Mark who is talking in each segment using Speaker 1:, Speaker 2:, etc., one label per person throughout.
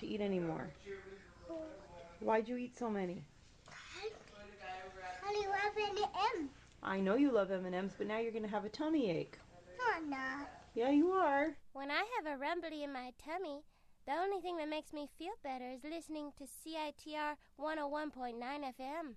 Speaker 1: to eat anymore? Why'd you eat so many?
Speaker 2: I love M.
Speaker 1: I know you love M&Ms, but now you're going to have a tummy ache.
Speaker 2: No, I'm not.
Speaker 1: Yeah, you are.
Speaker 3: When I have a rumbly in my tummy, the only thing that makes me feel better is listening to CITR 101.9 FM.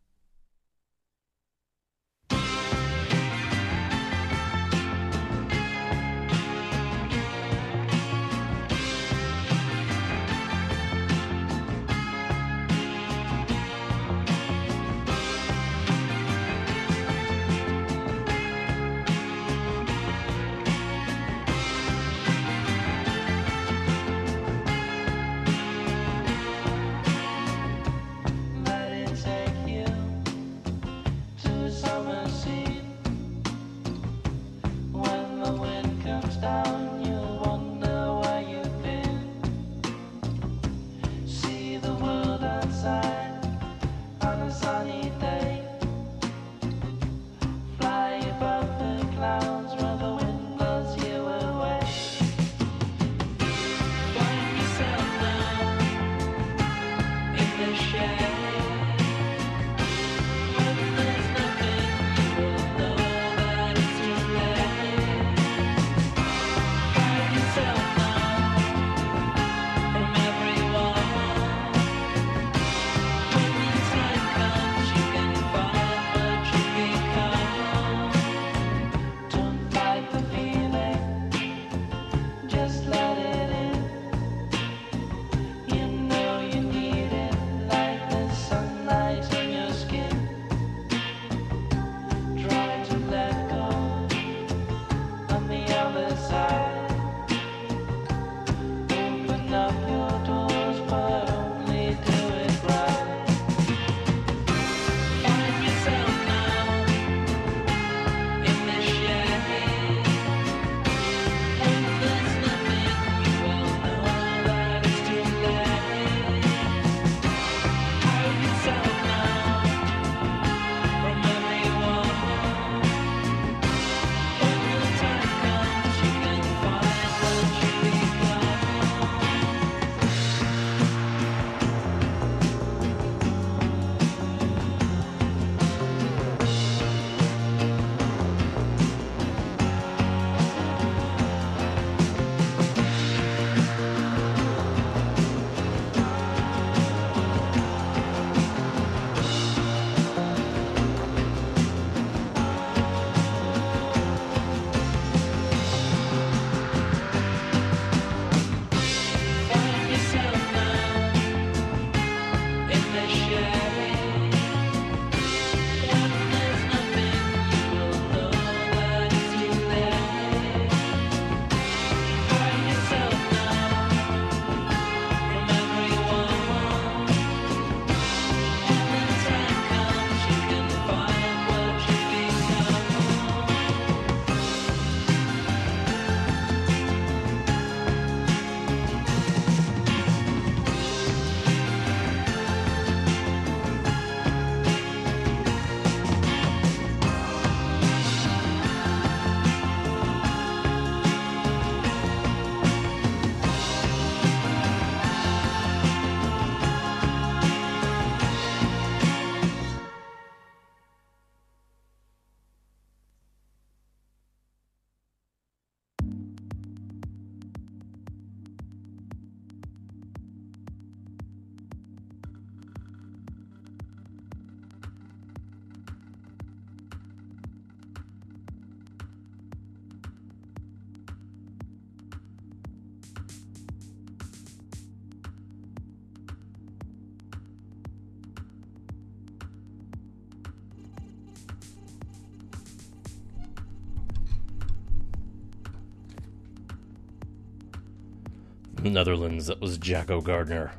Speaker 4: Netherlands, that was Jacco Gardner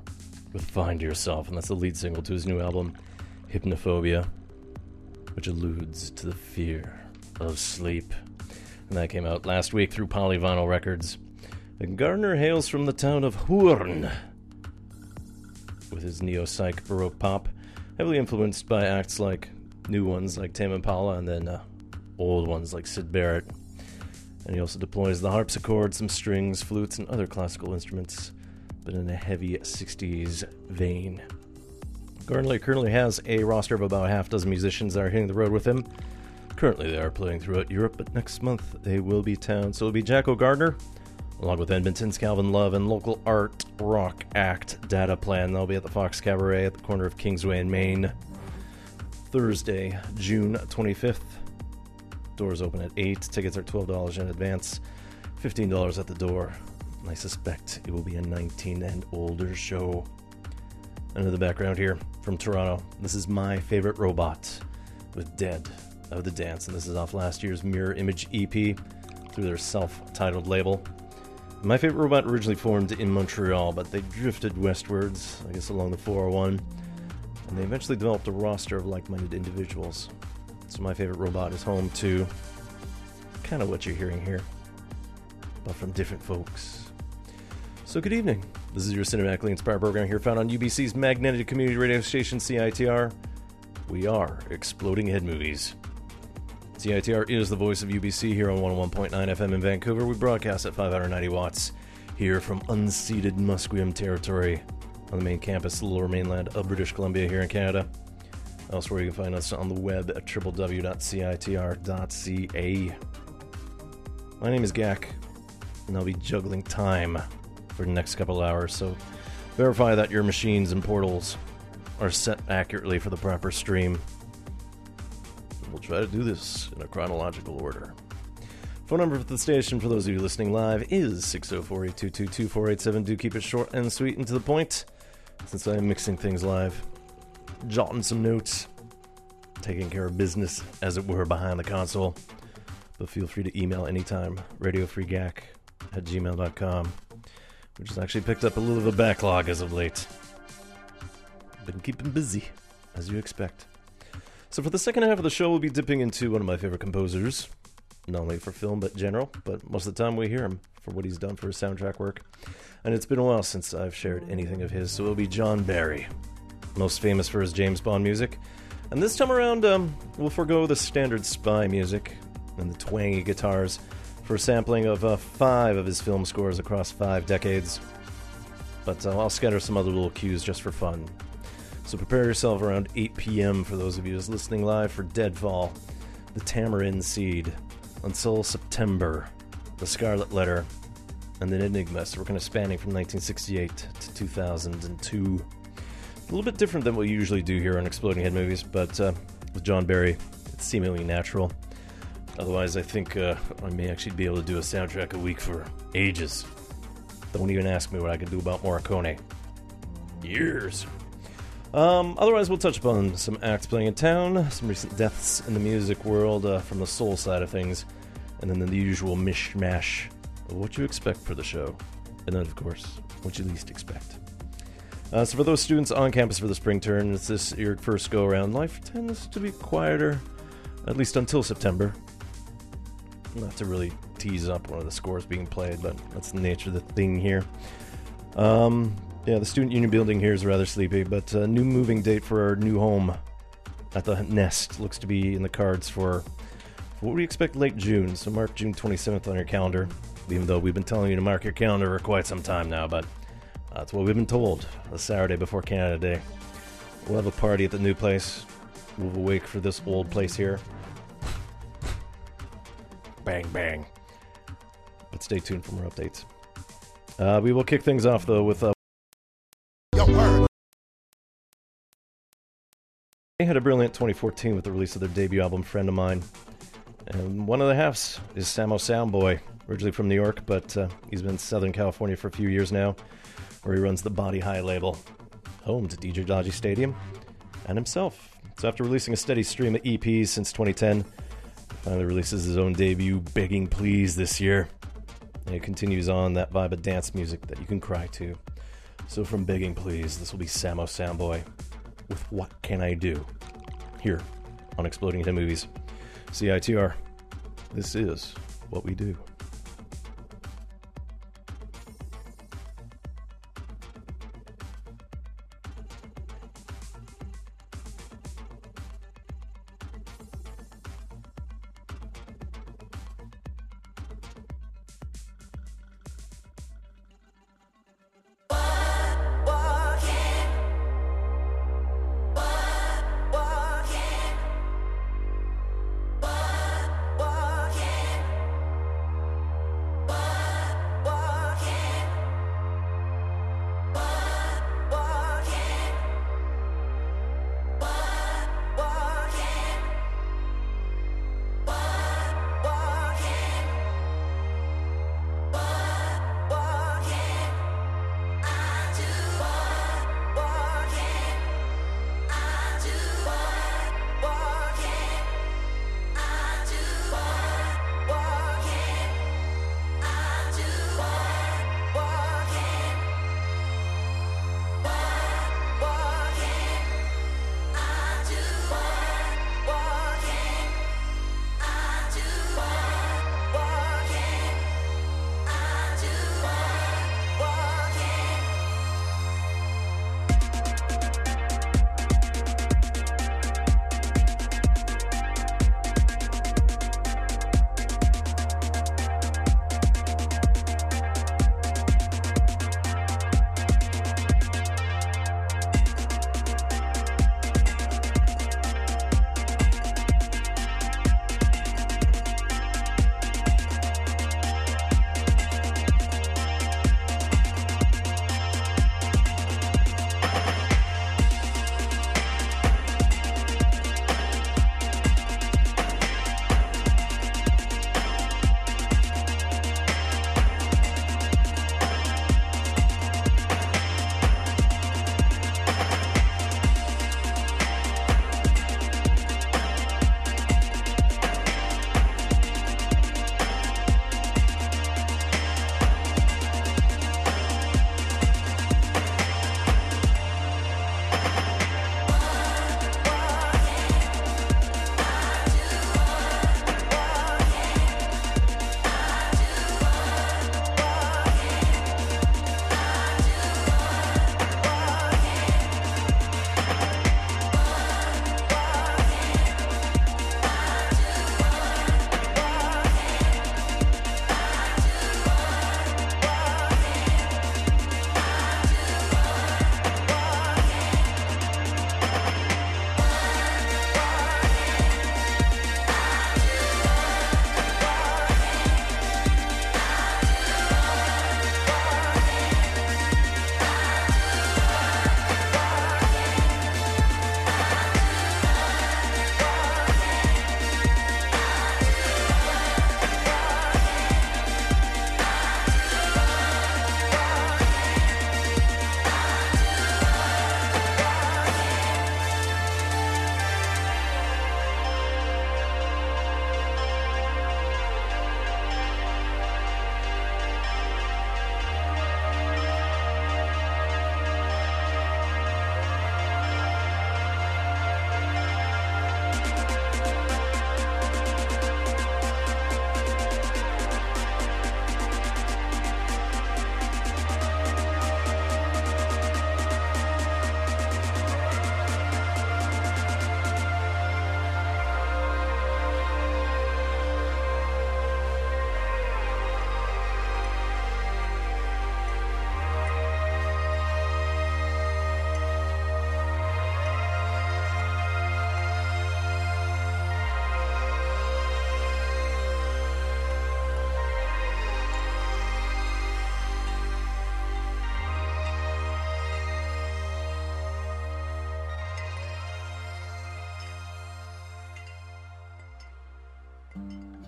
Speaker 4: with Find Yourself, and that's the lead single to his new album, Hypnophobia, which alludes to the fear of sleep. And that came out last week through Polyvinyl Records. And Gardner hails from the town of Hoorn, with his neo psych baroque pop, heavily influenced by acts like new ones like Tame Impala and then uh, old ones like Syd Barrett. And he also deploys the harpsichord, some strings, flutes, and other classical instruments but in a heavy 60s vein. Gardner currently has a roster of about a half dozen musicians that are hitting the road with him. Currently, they are playing throughout Europe, but next month they will be town. So it'll be Jacco Gardner, along with Edmonton's Calvin Love and local art rock act Data Plan. They'll be at the Fox Cabaret at the corner of Kingsway and Main Thursday, June 25th. Doors open at 8. Tickets are $12 in advance, $15 at the door. I suspect it will be a 19 and older show. Under the background here from Toronto, this is my favorite robot with Dead of the Dance, and this is off last year's Mirror Image EP through their self titled label. My favorite robot originally formed in Montreal, but they drifted westwards, I guess along the 401, and they eventually developed a roster of like minded individuals. So my favorite robot is home to kind of what you're hearing here, but from different folks. So, good evening. This is your cinematically inspired program here, found on UBC's magnetic community radio station CITR. We are Exploding Head Movies. CITR is the voice of UBC here on 101.9 FM in Vancouver. We broadcast at 590 watts here from unceded Musqueam territory on the main campus, the lower mainland of British Columbia here in Canada. Elsewhere, you can find us on the web at www.citr.ca. My name is Gak, and I'll be juggling time for the next couple hours, so verify that your machines and portals are set accurately for the proper stream. We'll try to do this in a chronological order. Phone number for the station for those of you listening live is 604 822 2487. Do keep it short and sweet and to the point, since I am mixing things live. Jotting some notes, taking care of business, as it were, behind the console. But feel free to email anytime, radiofreegak at gmail.com, which has actually picked up a little of a backlog as of late. Been keeping busy, as you expect. So for the second half of the show, we'll be dipping into one of my favorite composers, not only for film but general. But most of the time, we hear him for what he's done for his soundtrack work. And it's been a while since I've shared anything of his, so it'll be John Barry, most famous for his James Bond music. And this time around, um, we'll forego the standard spy music and the twangy guitars for a sampling of uh, five of his film scores across five decades. But uh, I'll scatter some other little cues just for fun. So prepare yourself around 8 p.m. for those of you who's listening live for Deadfall, The Tamarind Seed, Until September, The Scarlet Letter, and then Enigma. So we're kind of spanning from 1968 to 2002. A little bit different than what we usually do here on Exploding Head Movies, but uh, with John Barry, it's seemingly natural. Otherwise, I think uh, I may actually be able to do a soundtrack a week for ages. Don't even ask me what I can do about Morricone. Years. Um, otherwise, we'll touch upon some acts playing in town, some recent deaths in the music world uh, from the soul side of things, and then the usual mishmash of what you expect for the show, and then, of course, what you least expect. Uh, so, for those students on campus for the spring term, it's this your first go around. Life tends to be quieter, at least until September. Not to really tease up one of the scores being played, but that's the nature of the thing here. Um, yeah, the student union building here is rather sleepy, but a new moving date for our new home at the Nest looks to be in the cards for, for what we expect late June. So mark June 27th on your calendar, even though we've been telling you to mark your calendar for quite some time now, but that's what we've been told. The Saturday before Canada Day. We'll have a party at the new place. Move awake for this old place here. bang, bang. But stay tuned for more updates. Uh, we will kick things off, though, with uh, They had a brilliant 2014 with the release of their debut album, Friend of Mine. And one of the halves is Samo Sound Boy, originally from New York, but uh, he's been in Southern California for a few years now, where he runs the Body High label, home to DJ Dodger Stadium and himself. So after releasing a steady stream of EPs since 2010, finally releases his own debut, Begging Please, this year. And it continues on that vibe of dance music that you can cry to. So from Begging Please, this will be Samo Sound Boy with What Can I Do? Here on Exploding Head Movies. CITR. This is what we do.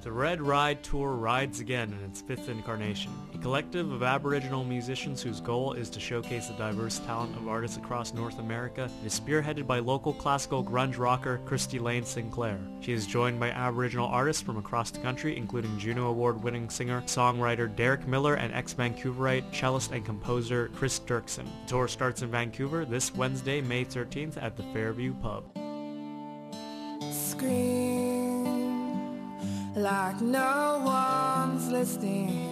Speaker 5: The Red Ride Tour rides again in its fifth incarnation, a collective of Aboriginal musicians whose goal is to showcase the diverse talent of artists across North America is spearheaded by local classical grunge rocker Kristi Lane Sinclair. She is joined by Aboriginal artists from across the country, including Juno Award-winning singer-songwriter Derek Miller and ex-Vancouverite cellist and composer Cris Derksen. The tour starts in Vancouver this Wednesday, May 13th at the Fairview Pub.
Speaker 6: Like no one's listening.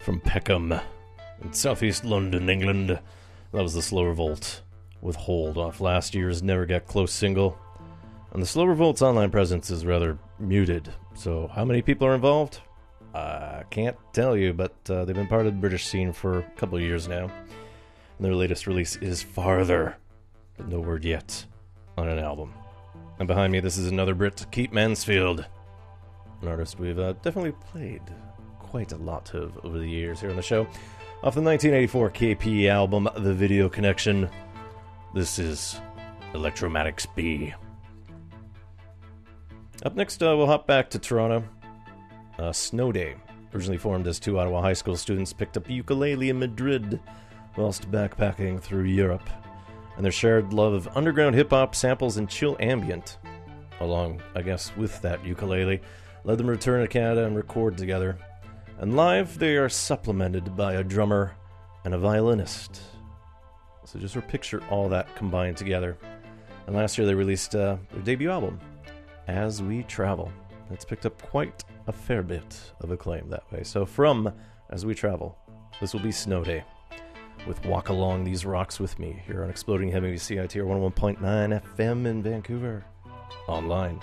Speaker 4: From Peckham in southeast London, England. That was the Slow Revolt with Hold off last year's Never Get Close single. And the Slow Revolt's online presence is rather muted. So, how many people are involved? I can't tell you, but uh, they've been part of the British scene for a couple of years now. And their latest release is Farther, but no word yet on an album. And behind me, this is another Brit, Keith Mansfield, an artist we've uh, definitely played quite a lot of over the years here on the show. Off the 1984 KP album, The Video Connection, this is Electromatics B. Up next, uh, we'll hop back to Toronto. Uh, Snowday, originally formed as two Ottawa high school students, picked up ukulele in Madrid whilst backpacking through Europe. And their shared love of underground hip hop samples and chill ambient, along, I guess, with that ukulele, led them to return to Canada and record together. And live, they are supplemented by a drummer and a violinist. So just sort of picture all that combined together. And last year they released uh, their debut album, As We Travel. It's picked up quite a fair bit of acclaim that way. So from As We Travel, this will be Snowday with Walk Along These Rocks With Me here on Exploding Heavy CITR 101.9 FM in Vancouver. Online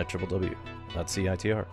Speaker 4: at www.citr.ca.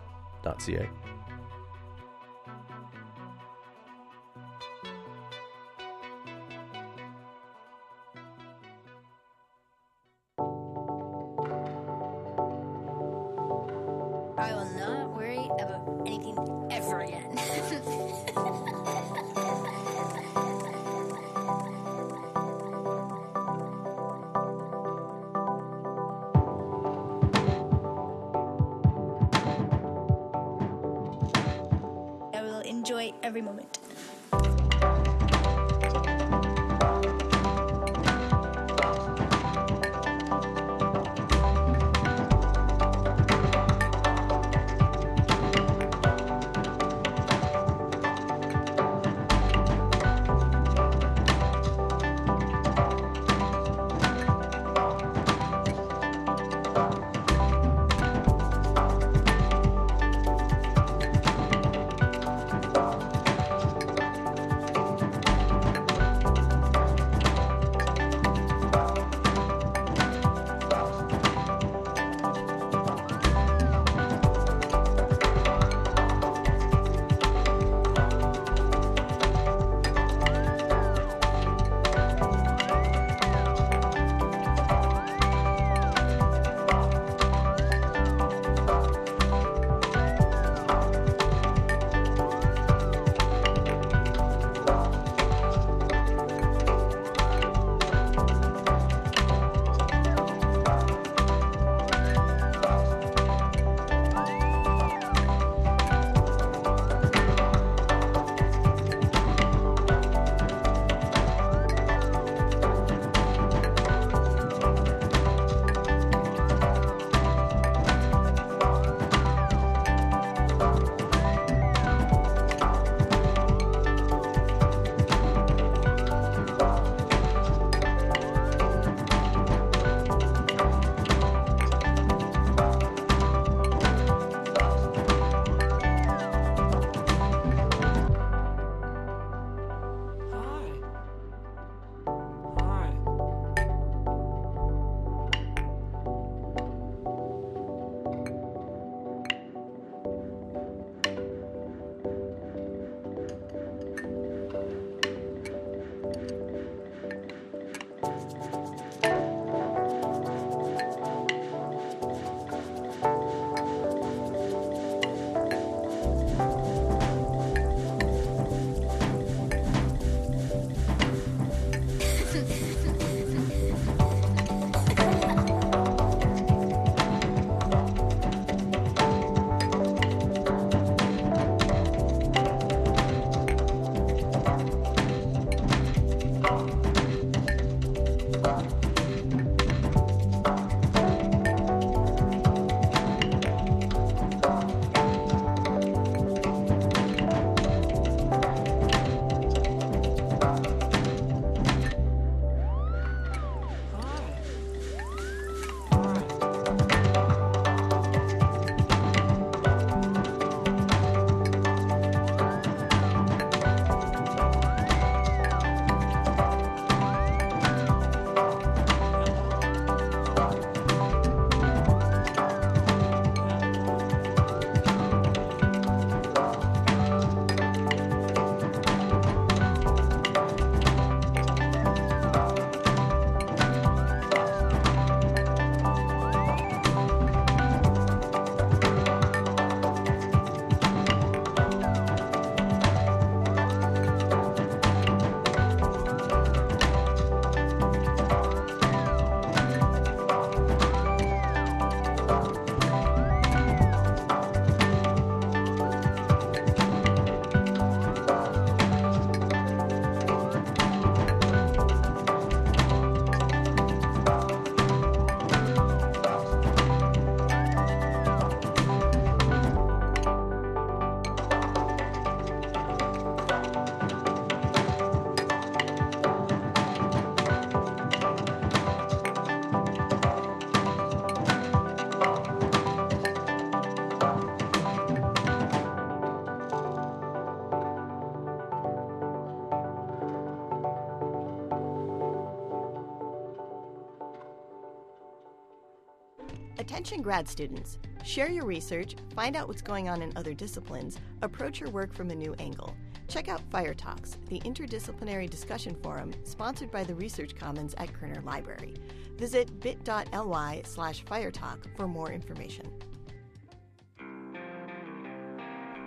Speaker 7: Attention grad students. Share your research, find out what's going on in other disciplines, approach your work from a new angle. Check out Fire Talks, the interdisciplinary discussion forum sponsored by the Research Commons at Koerner Library. Visit bit.ly slash firetalk for more information.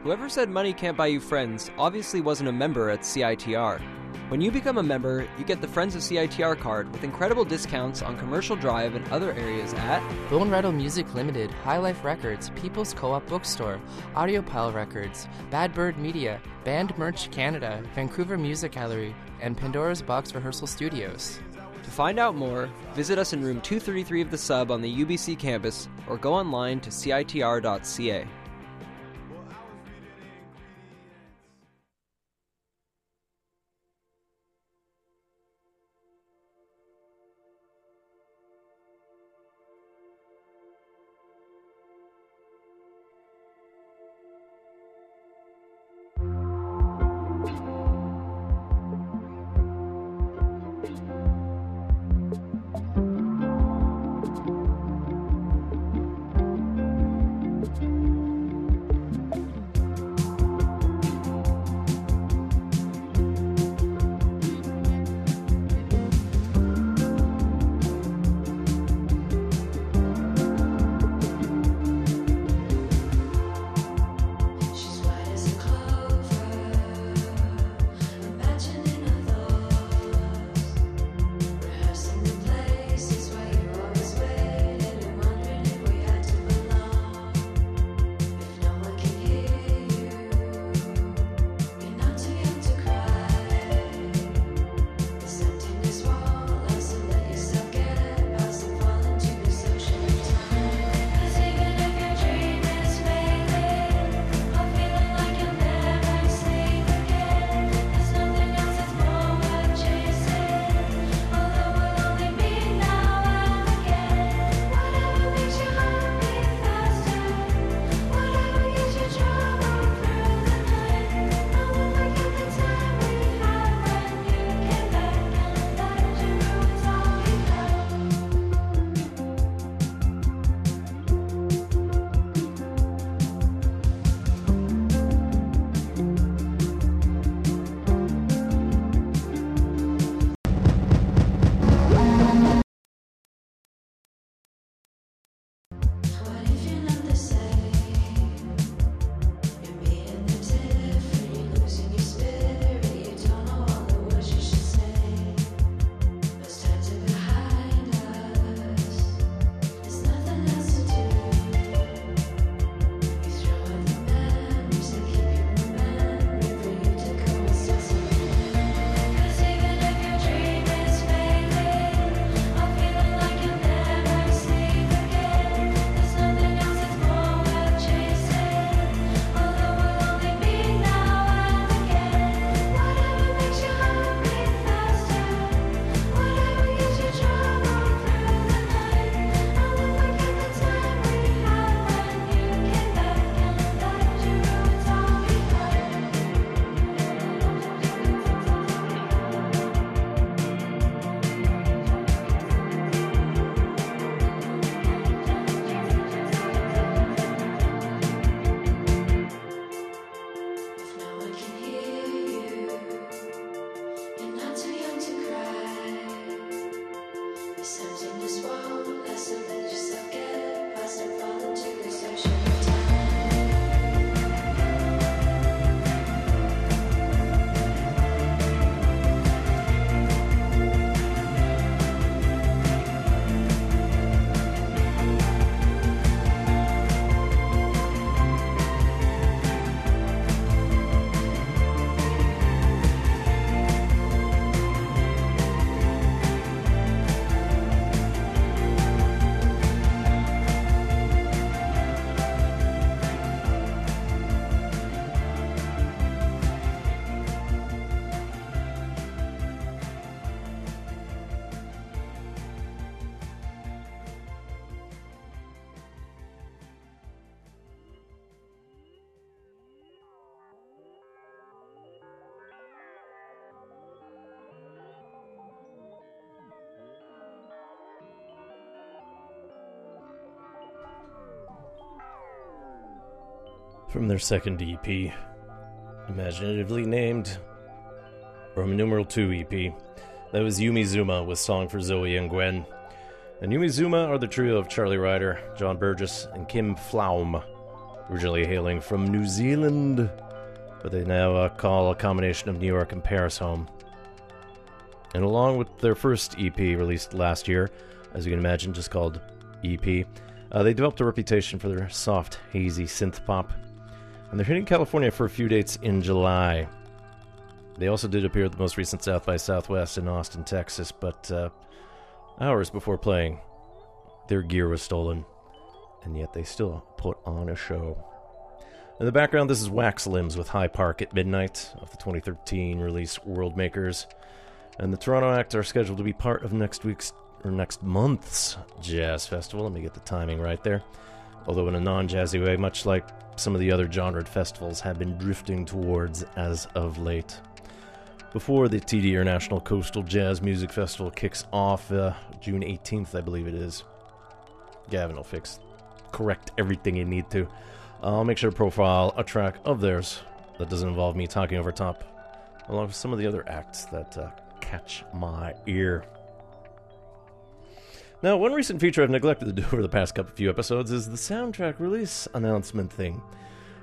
Speaker 8: Whoever said money can't buy you friends obviously wasn't a member at CITR. When you become a member, you get the Friends of CITR card with incredible discounts on Commercial Drive and other areas at
Speaker 9: Bone Rattle Music Limited, High Life Records, People's Co-op Bookstore, Audiopile Records, Bad Bird Media, Band Merch Canada, Vancouver Music Gallery, and Pandora's Box Rehearsal Studios.
Speaker 8: To find out more, visit us in room 233 of the sub on the UBC campus or go online to citr.ca.
Speaker 4: from their second EP, imaginatively named Roman numeral 2 EP. That was Yumi Zouma with Song for Zoe and Gwen. And Yumi Zouma are the trio of Charlie Ryder, John Burgess, and Kim Pflaum, originally hailing from New Zealand, but they now uh, call a combination of New York and Paris home. And along with their first EP released last year, as you can imagine, just called EP, uh, they developed a reputation for their soft, hazy synth pop. And they're hitting California for a few dates in July. They also did appear at the most recent South by Southwest in Austin, Texas, but uh, hours before playing, their gear was stolen, and yet they still put on a show. In the background, this is Waxlimbs with High Park at Midnight of the 2013 release World Makers. And the Toronto Act are scheduled to be part of next week's or next month's Jazz Festival. Let me get the timing right there. Although in a non jazzy way, much like some of the other genred festivals have been drifting towards as of late. Before the TD International Coastal Jazz Music Festival kicks off uh, June 18th, I believe it is. Gavin will fix, correct everything you need to. I'll make sure to profile a track of theirs that doesn't involve me talking over top, along with some of the other acts that uh, catch my ear. Now, one recent feature I've neglected to do over the past couple few episodes is the soundtrack release announcement thing.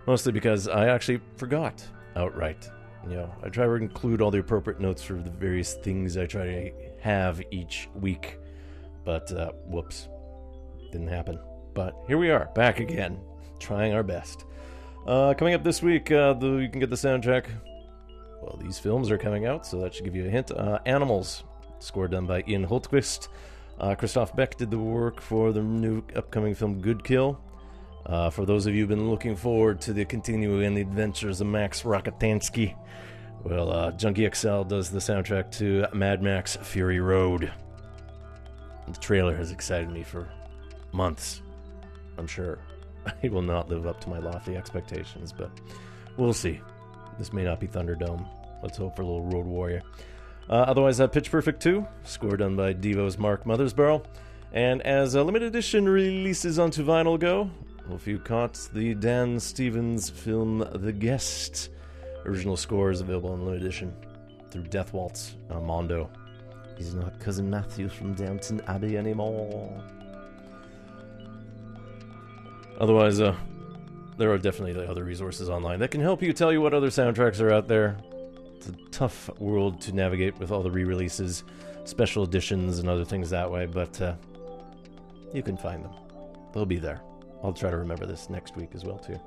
Speaker 4: Mostly because I actually forgot outright. You know, I try to include all the appropriate notes for the various things I try to have each week, but uh, whoops, didn't happen. But here we are, back again, trying our best. Uh, coming up this week, uh, the, you can get the soundtrack. Well, these films are coming out, so that should give you a hint. Uh, Animals, score done by Ian Hultquist. Uh, Christophe Beck did the work for the new upcoming film Good Kill. Uh, for those of you who've been looking forward to the continuing adventures of Max Rockatansky, well, uh, Junkie XL does the soundtrack to Mad Max Fury Road. The trailer has excited me for months. I'm sure it will not live up to my lofty expectations, but we'll see. This may not be Thunderdome. Let's hope for a little Road Warrior. Uh, otherwise, uh, Pitch Perfect 2, score done by Devo's Mark Mothersbaugh. And as a limited edition releases onto vinyl go, if you caught the Dan Stevens film The Guest, original score is available in limited edition through Death Waltz on Mondo. He's not Cousin Matthew from Downton Abbey anymore. Otherwise, uh, there are definitely other resources online that can help you tell you what other soundtracks are out there. It's a tough world to navigate with all the re releases, special editions, and other things that way, but uh, you can find them. They'll be there. I'll try to remember this next week as well, too.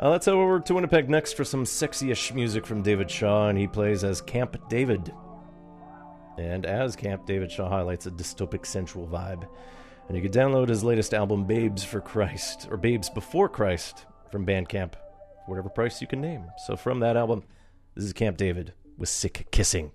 Speaker 4: Uh, let's head over to Winnipeg next for some sexy-ish music from David Shaw, and he plays as Camp David. And as Camp David Shaw highlights a dystopic sensual vibe. And you can download his latest album, Babes for Christ, or Babes Before Christ, from Bandcamp, whatever price you can name. So from that album, this is Camp David with Sick Kissing.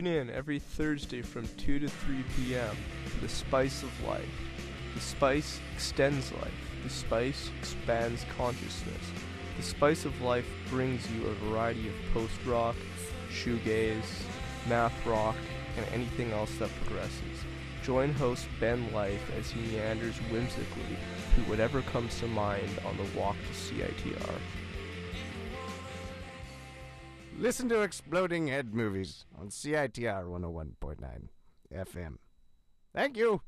Speaker 10: Tune in every Thursday from 2 to 3 p.m. for The Spice of Life. The Spice extends life. The Spice expands consciousness. The Spice of Life brings you a variety of post rock, shoegaze, math rock, and anything else that progresses. Join host Ben Life as he meanders whimsically through whatever comes to mind on the walk to CITR.
Speaker 11: Listen to Exploding Head Movies on CITR 101.9 FM. Thank you.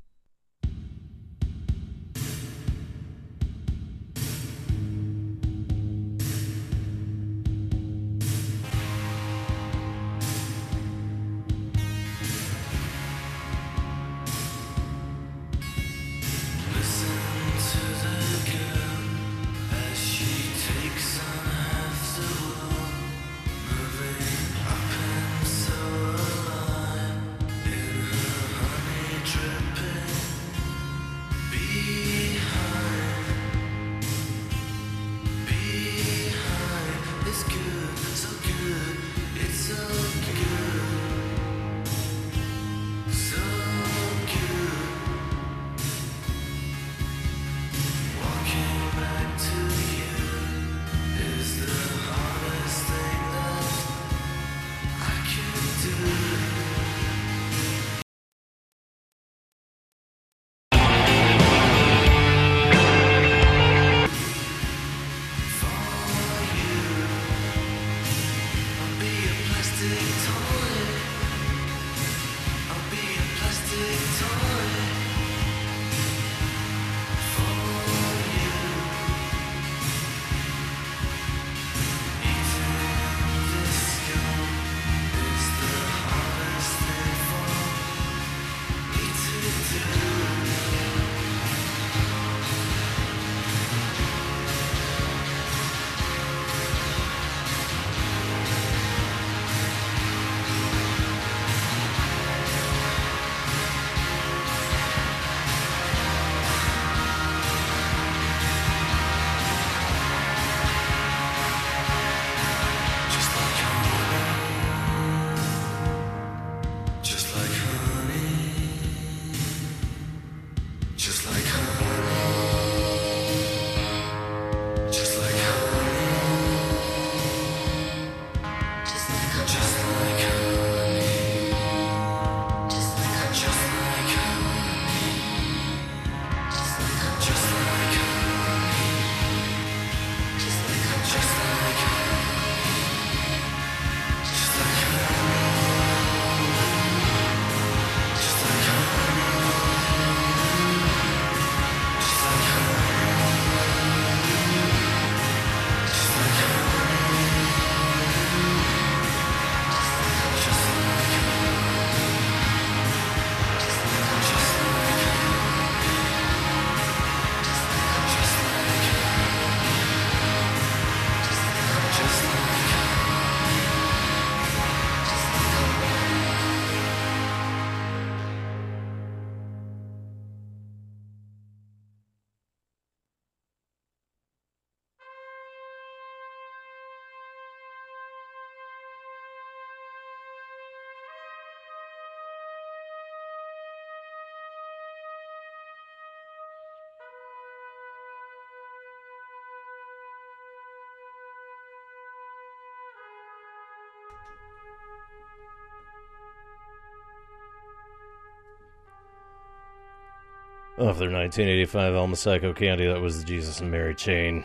Speaker 4: Off their 1985 album Psychocandy, that was the Jesus and Mary Chain.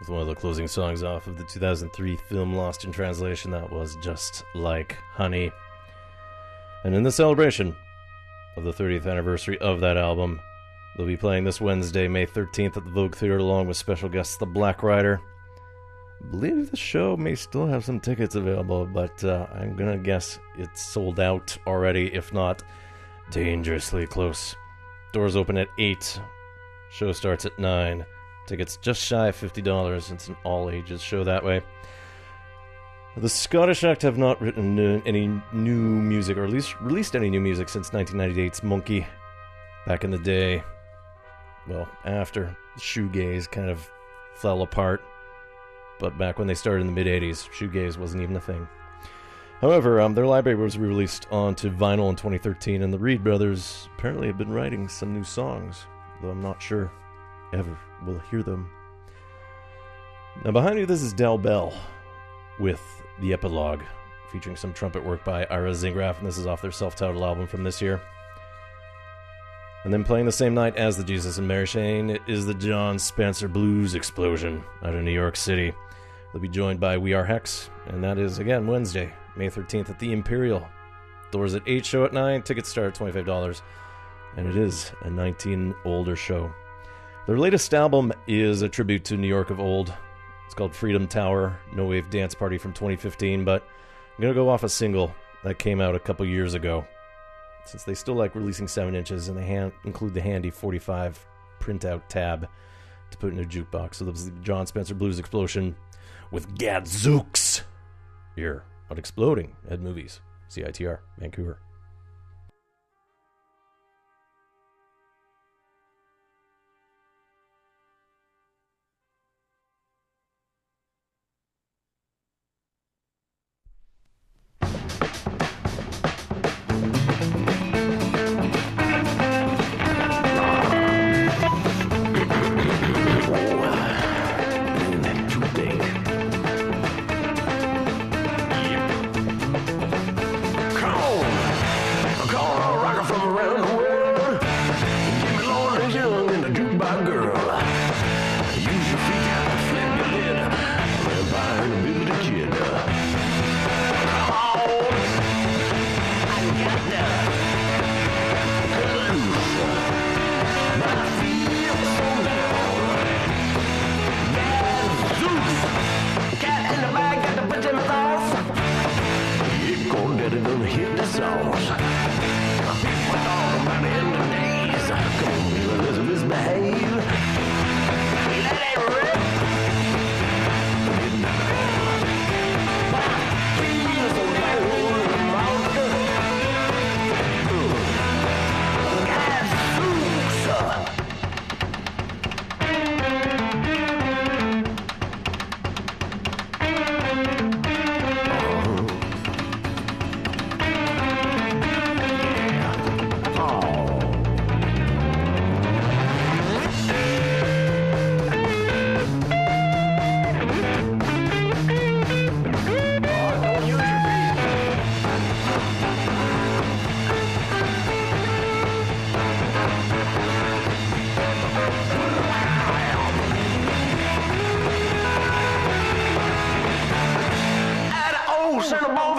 Speaker 4: With one of the closing songs off of the 2003 film Lost in Translation, that was Just Like Honey. And in the celebration of the 30th anniversary of that album, they'll be playing this Wednesday, May 13th at the Vogue Theater, along with special guests The Black Rider. Believe the show may still have some tickets available, but uh, I'm gonna guess it's sold out already, if not dangerously close. Doors open at 8. Show starts at 9. Tickets just shy of $50. It's an all ages show that way. The Scottish Act have not written any new music, or at least released any new music since 1998's Monkey. Back in the day, well, after shoegaze kind of fell apart, but back when they started in the mid 80s, shoegaze wasn't even a thing. However, um, their library was released onto vinyl in 2013, and the Reid brothers apparently have been writing some new songs, though I'm not sure ever will hear them. Now, behind me, this is Del Bel with the epilogue, featuring some trumpet work by Ira Zingraff, and this is off their self titled album from this year. And then playing the same night as the Jesus and Mary Chain is the Jon Spencer Blues Explosion out of New York City. They'll be joined by We Are Hex, and that is again Wednesday, May 13th at the Imperial. Doors at 8, show at 9, tickets start at $25, and it is a 19 older show. Their latest album is a tribute to New York of old. It's called Freedom Tower, No Wave Dance Party from 2015, but I'm going to go off a single that came out a couple years ago. Since they still like releasing 7 inches and they hand, include the handy 45 printout tab to put in their jukebox. So this is the Jon Spencer Blues Explosion with Gadzooks here on Exploding Ed Movies, CITR, Vancouver.
Speaker 12: Add an old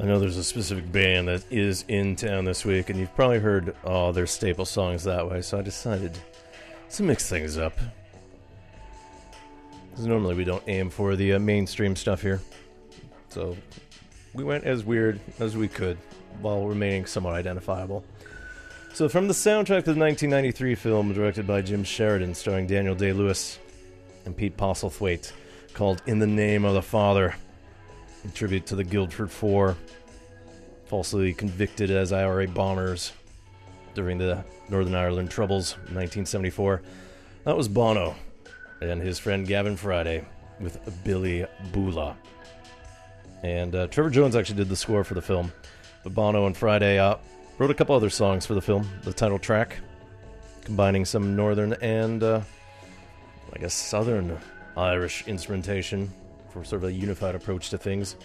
Speaker 4: I know there's a specific band that is in town this week, and you've probably heard all their staple songs that way, so I decided to mix things up. 'Cause normally we don't aim for the uh, mainstream stuff here. So we went as weird as we could while remaining somewhat identifiable. So, from the soundtrack to the 1993 film directed by Jim Sheridan, starring Daniel Day Lewis and Pete Postlethwaite, called In the Name of the Father, a tribute to the Guildford Four, falsely convicted as IRA bombers during the Northern Ireland Troubles 1974. That was Bono and his friend Gavin Friday with Billy Boola. And uh, Trevor Jones actually did the score for the film. But Bono and Friday uh, wrote a couple other songs for the film, the title track, combining some northern and, uh, I guess, southern Irish instrumentation for sort of a unified approach to things.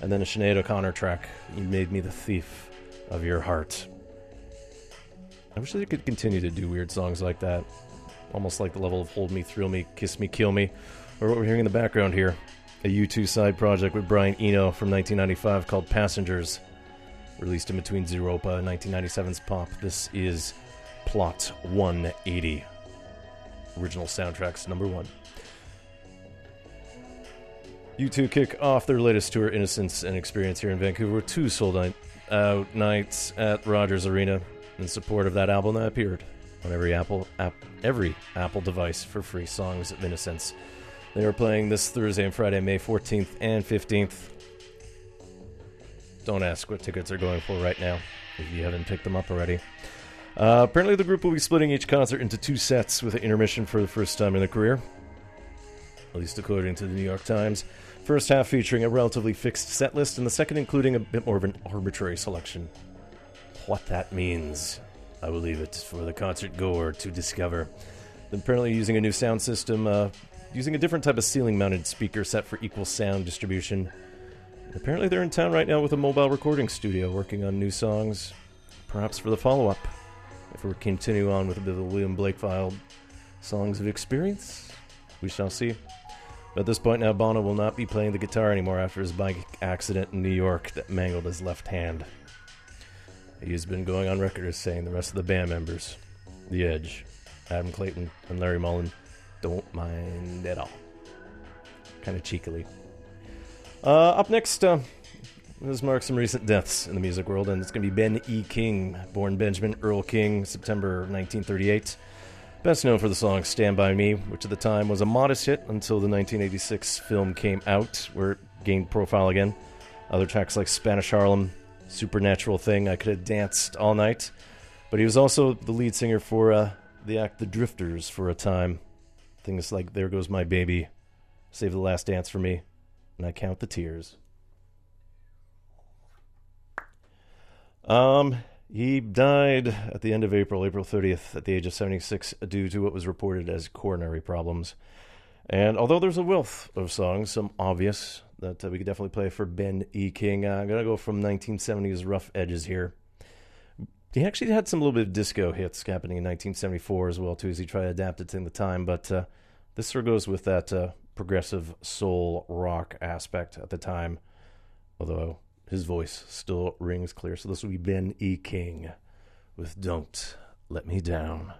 Speaker 4: And then a Sinead O'Connor track, You Made Me the Thief of Your Heart. I wish they could continue to do weird songs like that. Almost like the level of Hold Me, Thrill Me, Kiss Me, Kill Me, or what we're hearing in the background here. A U2 side project with Brian Eno from 1995 called Passengers, released in between Zooropa and 1997's Pop. This is Plot 180. Original soundtracks number one. U2 kick off their latest tour, Innocence and Experience, here in Vancouver with two sold out nights at Rogers Arena in support of that album that appeared on every Apple app, every Apple device for free. Songs of Innocence. They are playing this Thursday and Friday, May 14th and 15th. Don't ask what tickets are going for right now if you haven't picked them up already. Uh, apparently, the group will be splitting each concert into two sets with an intermission for the first time in their career, at least according to the New York Times. First half featuring a relatively fixed set list, and the second including a bit more of an arbitrary selection. What that means, I will leave it for the concert goer to discover. Apparently using a new sound system, uh, using a different type of ceiling mounted speaker set for equal sound distribution. Apparently, they're in town right now with a mobile recording studio working on new songs, perhaps for the follow up. If we continue on with a bit of the William Blake file songs of experience, we shall see. At this point now, Bono will not be playing the guitar anymore after his bike accident in New York that mangled his left hand. He has been going on record as saying the rest of the band members, The Edge, Adam Clayton, and Larry Mullen, don't mind at all. Kind of cheekily. Uh, up next, uh, this marks some recent deaths in the music world, and it's going to be Ben E. King, born Benjamin Earl King, September 1938. Best known for the song Stand By Me, which at the time was a modest hit until the 1986 film came out, where it gained profile again. Other tracks like Spanish Harlem, Supernatural Thing, I Could Have Danced All Night. But he was also the lead singer for uh, the act The Drifters for a time. Things like There Goes My Baby, Save the Last Dance for Me, and I Count the Tears. Um, He died at the end of April, April 30th, at the age of 76, due to what was reported as coronary problems. And although there's a wealth of songs, some obvious that uh, we could definitely play for Ben E. King, uh, I'm going to go from 1970s rough edges here. He actually had some little bit of disco hits happening in 1974 as well, too, as he tried to adapt it to the time. But uh, this sort of goes with that uh, progressive soul rock aspect at the time, although his voice still rings clear. So this will be Ben E. King with Don't Let Me Down.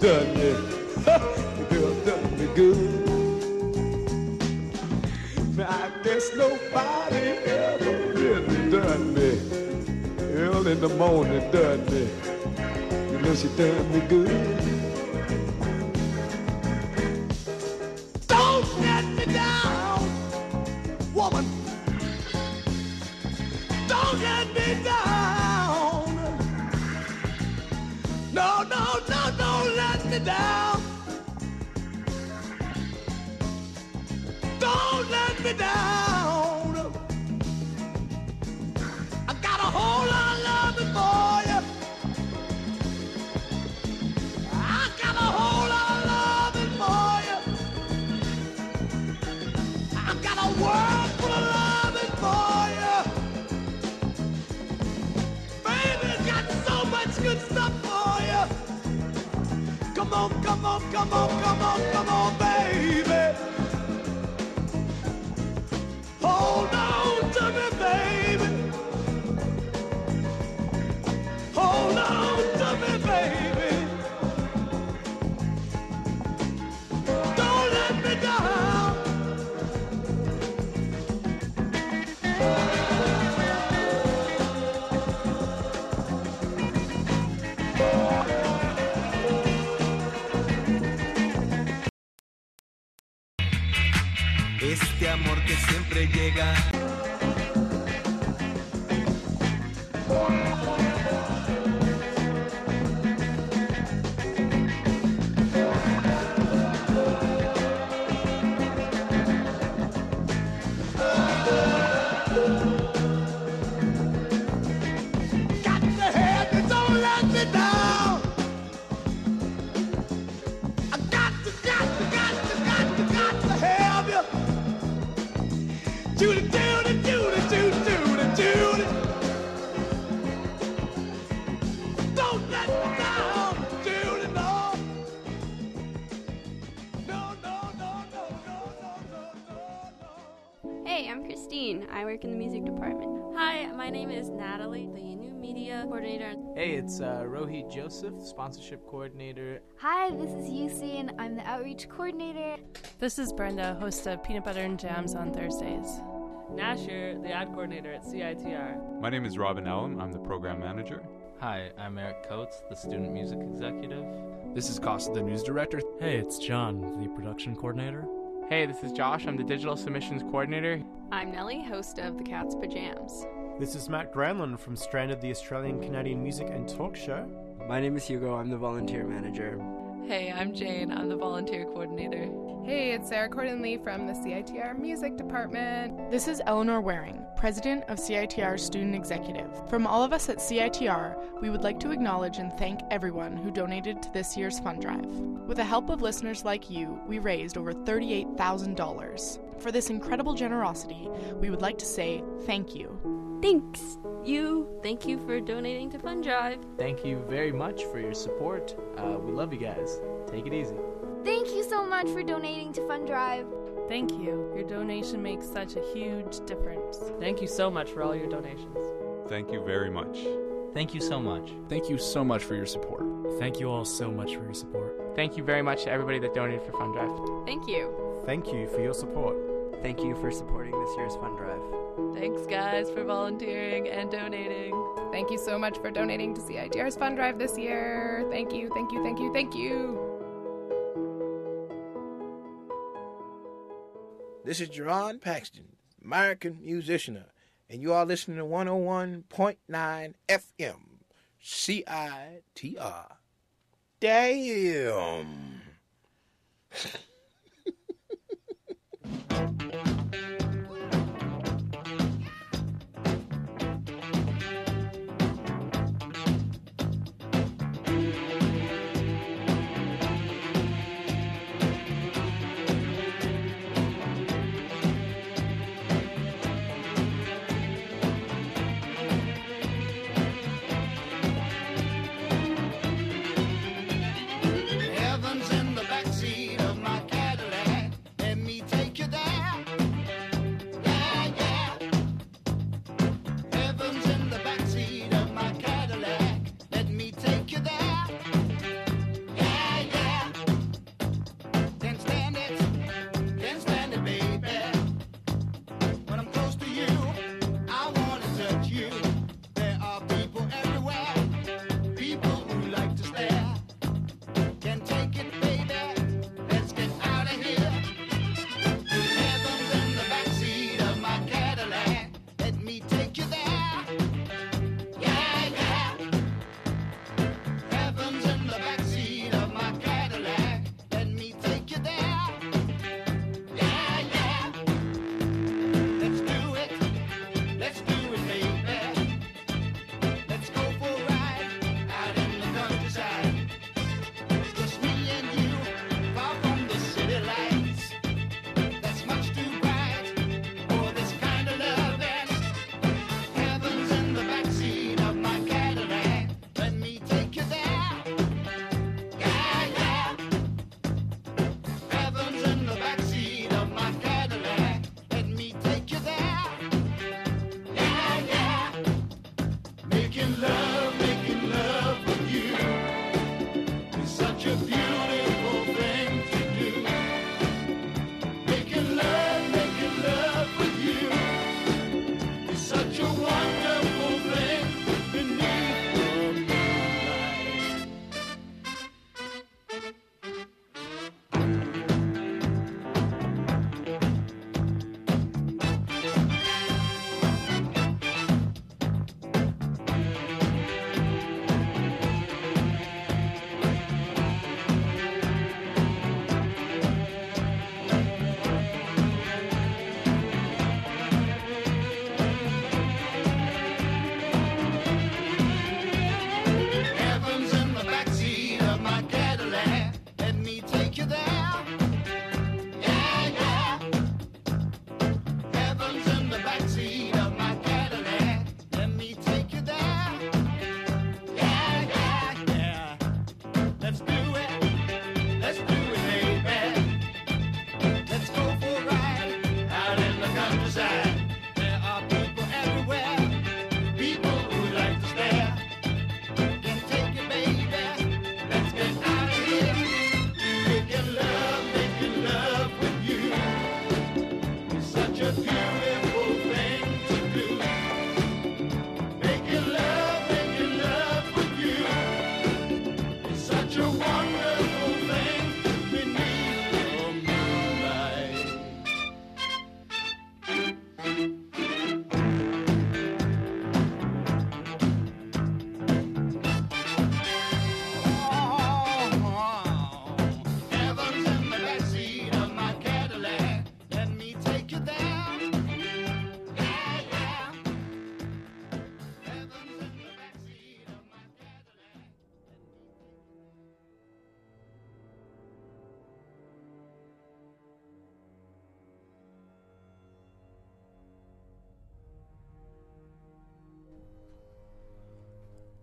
Speaker 12: Done me. the girl done me good. Now, I guess nobody ever really done me. Early in the morning done me. You know she done me good.
Speaker 13: Work in the music department.
Speaker 14: Hi, my name is Natalie, the new media coordinator.
Speaker 15: Hey, it's uh, Rohit Joseph, sponsorship coordinator.
Speaker 16: Hi, this is UC, and I'm the outreach coordinator.
Speaker 17: This is Brenda, host of Peanut Butter and Jams on Thursdays.
Speaker 14: Nasher, the ad coordinator at CITR.
Speaker 18: My name is Robin Allen. I'm the program manager.
Speaker 19: Hi, I'm Eric Coates, the student music executive.
Speaker 20: This is Costa, the news director.
Speaker 5: Hey, it's John, the production coordinator.
Speaker 21: Hey, this is Josh. I'm the digital submissions coordinator.
Speaker 22: I'm Nellie, host of The Cat's Pajams.
Speaker 23: This is Matt Granlund from Stranded, the Australian Canadian Music and Talk Show.
Speaker 24: My name is Hugo. I'm the volunteer manager.
Speaker 22: Hey, I'm Jane. I'm the volunteer coordinator.
Speaker 25: Hey, it's Sarah Corden Lee from the CITR Music Department.
Speaker 26: This is Eleanor Waring, President of CITR Student Executive. From all of us at CITR, we would like to acknowledge and thank everyone who donated to this year's fund drive. With the help of listeners like you, we raised over $38,000. For this incredible generosity, we would like to say thank you.
Speaker 22: Thanks, you. Thank you for donating to Fund Drive.
Speaker 15: Thank you very much for your support. Uh, we love you guys. Take it easy.
Speaker 16: Thank you so much for donating to Fund Drive.
Speaker 17: Thank you. Your donation makes such a huge difference.
Speaker 14: Thank you so much for all your donations.
Speaker 18: Thank you very much.
Speaker 19: Thank you so much.
Speaker 20: Thank you so much for your support.
Speaker 5: Thank you all so much for your support.
Speaker 21: Thank you very much to everybody that donated for Fund Drive.
Speaker 22: Thank you.
Speaker 23: Thank you for your support.
Speaker 24: Thank you for supporting this year's fund drive.
Speaker 22: Thanks, guys, for volunteering and donating.
Speaker 25: Thank you so much for donating to CITR's Fund Drive this year. Thank you, thank you, thank you, thank you.
Speaker 27: This is Jerron Paxton, American musician, and you are listening to 101.9 FM, CITR. Damn.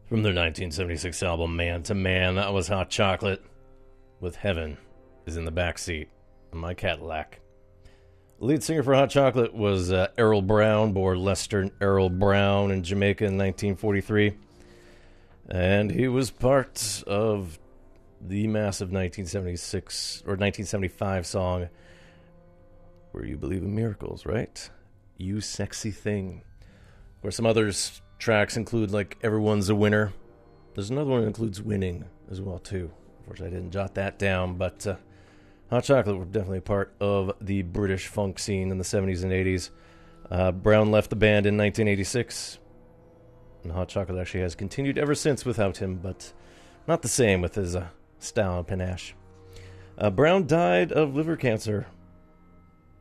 Speaker 4: From their 1976 album Man to Man, that was Hot Chocolate with Heaven is in the back seat of my Cadillac. Lead singer for Hot Chocolate was uh, Errol Brown, born Lester Errol Brown in Jamaica in 1943. And he was part of the massive 1976 or 1975 song Where You Believe in Miracles, right? You Sexy Thing. Or some others tracks include like Everyone's a Winner. There's another one that includes Winning as well too. Unfortunately, I didn't jot that down, but uh, Hot Chocolate were definitely part of the British funk scene in the 70s and 80s. Uh, Brown left the band in 1986, and Hot Chocolate actually has continued ever since without him, but not the same with his uh, style and panache. Uh, Brown died of liver cancer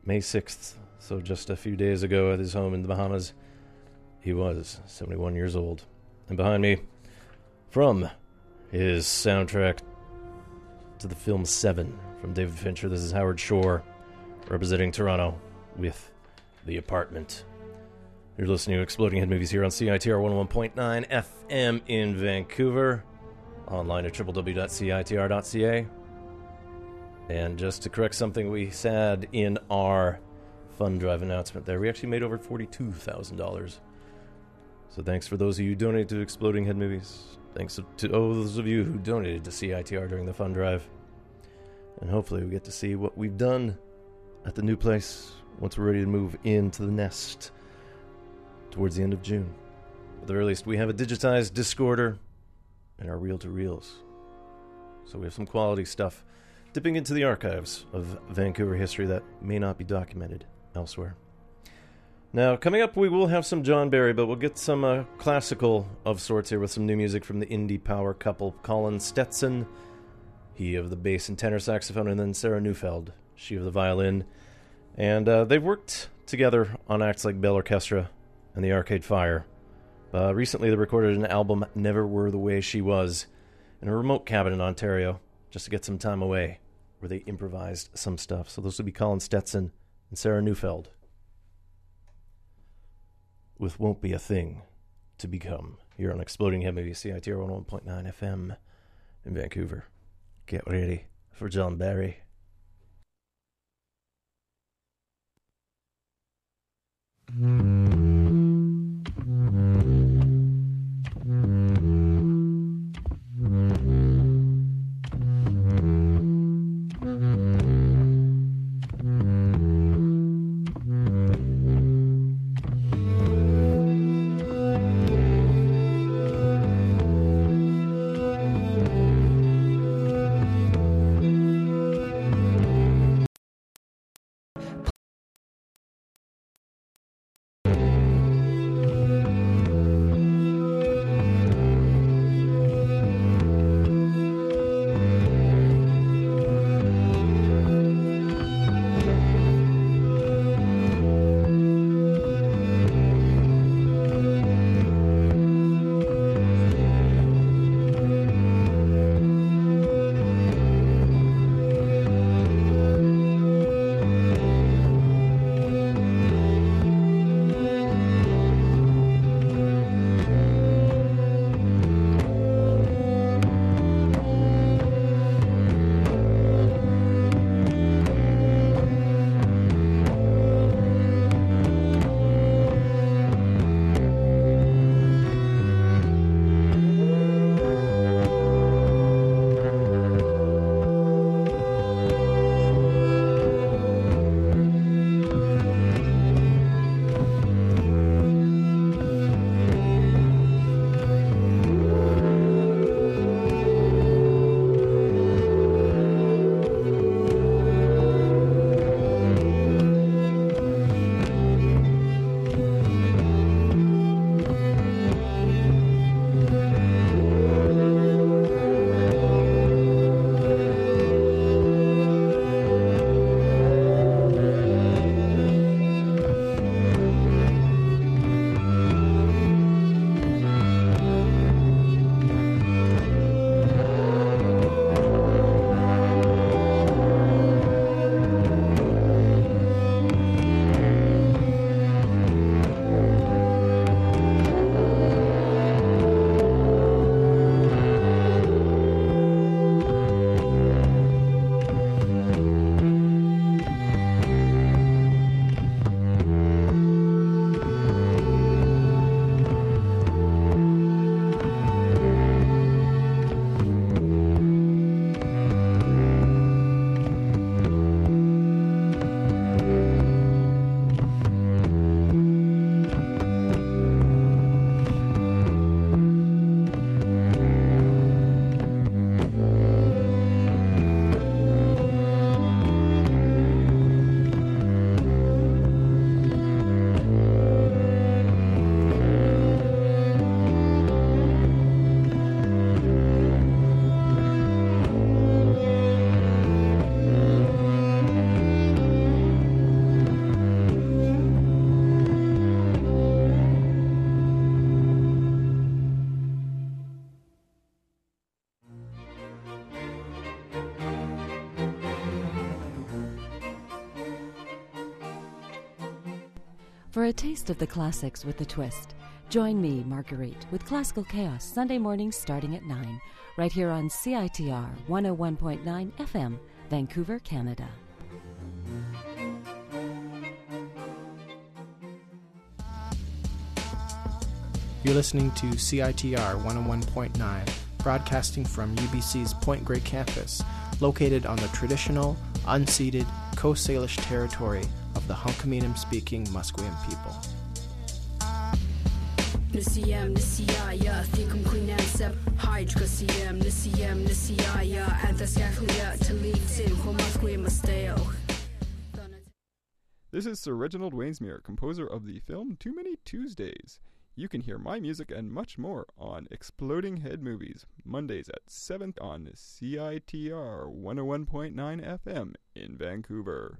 Speaker 4: May 6th, so just a few days ago at his home in the Bahamas. He was 71 years old. And behind me, from his soundtrack to the film Seven from David Fincher, this is Howard Shore representing Toronto with The Apartment. You're listening to Exploding Head Movies here on CITR 101.9 FM in Vancouver, online at www.citr.ca. And just to correct something we said in our fund drive announcement there, we actually made over $42,000. So thanks for those of you who donated to Exploding Head Movies. Thanks to all those of you who donated to CITR during the fund drive. And hopefully we get to see what we've done at the new place once we're ready to move into the nest towards the end of June. At the very least, we have a digitized Discorder and our reel to reels. So we have some quality stuff dipping into the archives of Vancouver history that may not be documented elsewhere. Now, coming up, we will have some John Barry, but we'll get some uh, classical of sorts here with some new music from the indie power couple Colin Stetson, he of the bass and tenor saxophone, and then Sarah Neufeld, she of the violin. And uh, they've worked together on acts like Bell Orchestra and the Arcade Fire. Uh, recently, they recorded an album, Never Were the Way She Was, in a remote cabin in Ontario, just to get some time away, where they improvised some stuff. So those would be Colin Stetson and Sarah Neufeld with Won't Be a Thing to Become here on Exploding Head Movie CITR 101.9 FM in Vancouver. Get ready for John Barry.
Speaker 12: Thank
Speaker 28: For a taste of the classics with a twist, join me, Marguerite, with Classical Chaos Sunday mornings starting at 9, right here on CITR 101.9 FM, Vancouver, Canada.
Speaker 23: You're listening to CITR 101.9, broadcasting from UBC's Point Grey campus, located on the traditional, unceded Coast Salish territory the Hunkaminam speaking Musqueam people.
Speaker 29: Nisiyam nisiyaya thikum kuinansab hydra siyam nisiyam nisiyaya anthasyahuya talitim homasque masteo.
Speaker 30: This is Sir Reginald Wainsmere, composer of the film Too Many Tuesdays. You can hear my music and much more on Exploding Head Movies, Mondays at 7 on CITR 101.9 FM in Vancouver.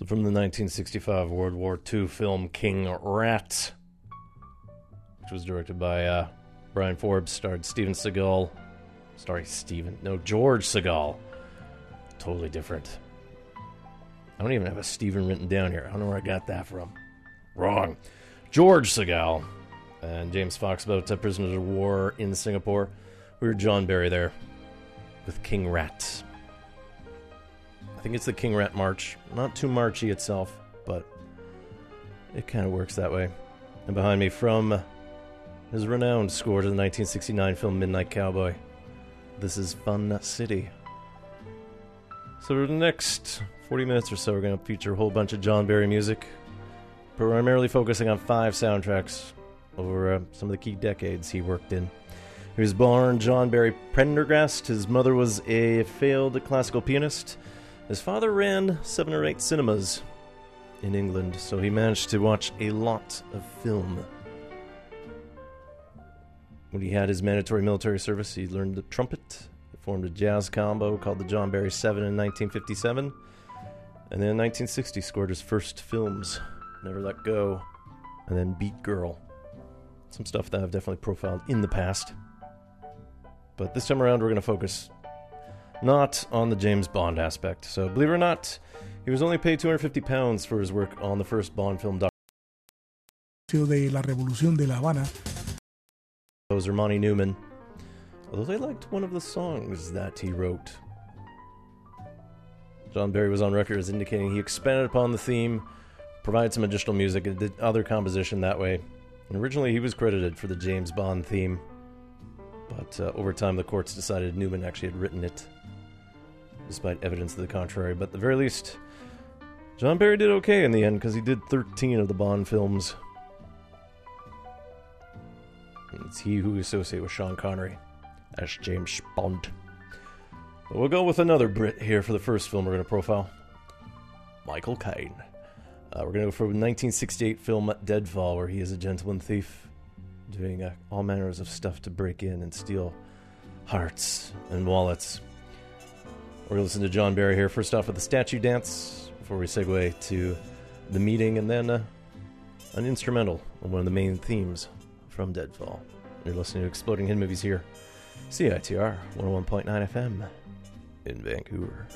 Speaker 4: So, from the 1965 World War II film King Rat, which was directed by uh, Bryan Forbes, starred Steven Seagal. Sorry, Steven. No, George Segal. Totally different. I don't even have a Steven written down here. I don't know where I got that from. Wrong. George Segal and James Fox about prisoners of war in Singapore. We were John Barry there with King Rat. Think it's the King Rat March. Not too marchy itself, but it kind of works that way. And behind me, from his renowned score to the 1969 film Midnight Cowboy, this is Fun City. So, for the next 40 minutes or so, we're going to feature a whole bunch of John Barry music, primarily focusing on five soundtracks over uh, some of the key decades he worked in. He was born John Barry Prendergast. His mother was a failed classical pianist. His father ran seven or eight cinemas in England, so he managed to watch a lot of film. When he had his mandatory military service, he learned the trumpet, he formed a jazz combo called the John Barry Seven in 1957, and then in 1960 scored his first films, Never Let Go, and then Beat Girl. Some stuff that I've definitely profiled in the past. But this time around, we're going to focus not on the James Bond aspect. So, believe it or not, he was only paid 250 pounds for his work on the first Bond film.
Speaker 31: de la Revolución de La Habana.
Speaker 4: Composer Monty Norman, although they liked one of the songs that he wrote. John Barry was on record as indicating he expanded upon the theme, provided some additional music, and did other composition that way. And originally, he was credited for the James Bond theme, but uh, over time, the courts decided Newman actually had written it, despite evidence to the contrary. But at the very least, John Barry did okay in the end because he did 13 of the Bond films. It's he who we associate with Sean Connery as James Bond. But we'll go with another Brit here for the first film we're going to profile Michael Caine. Uh, we're going to go for the 1968 film Deadfall, where he is a gentleman thief doing uh, all manners of stuff to break in and steal hearts and wallets. We're going to listen to John Barry here. First off with the statue dance before we segue to the meeting, and then uh, an instrumental on one of the main themes from Deadfall. You're listening to Exploding Head Movies here, CITR 101.9 FM in Vancouver.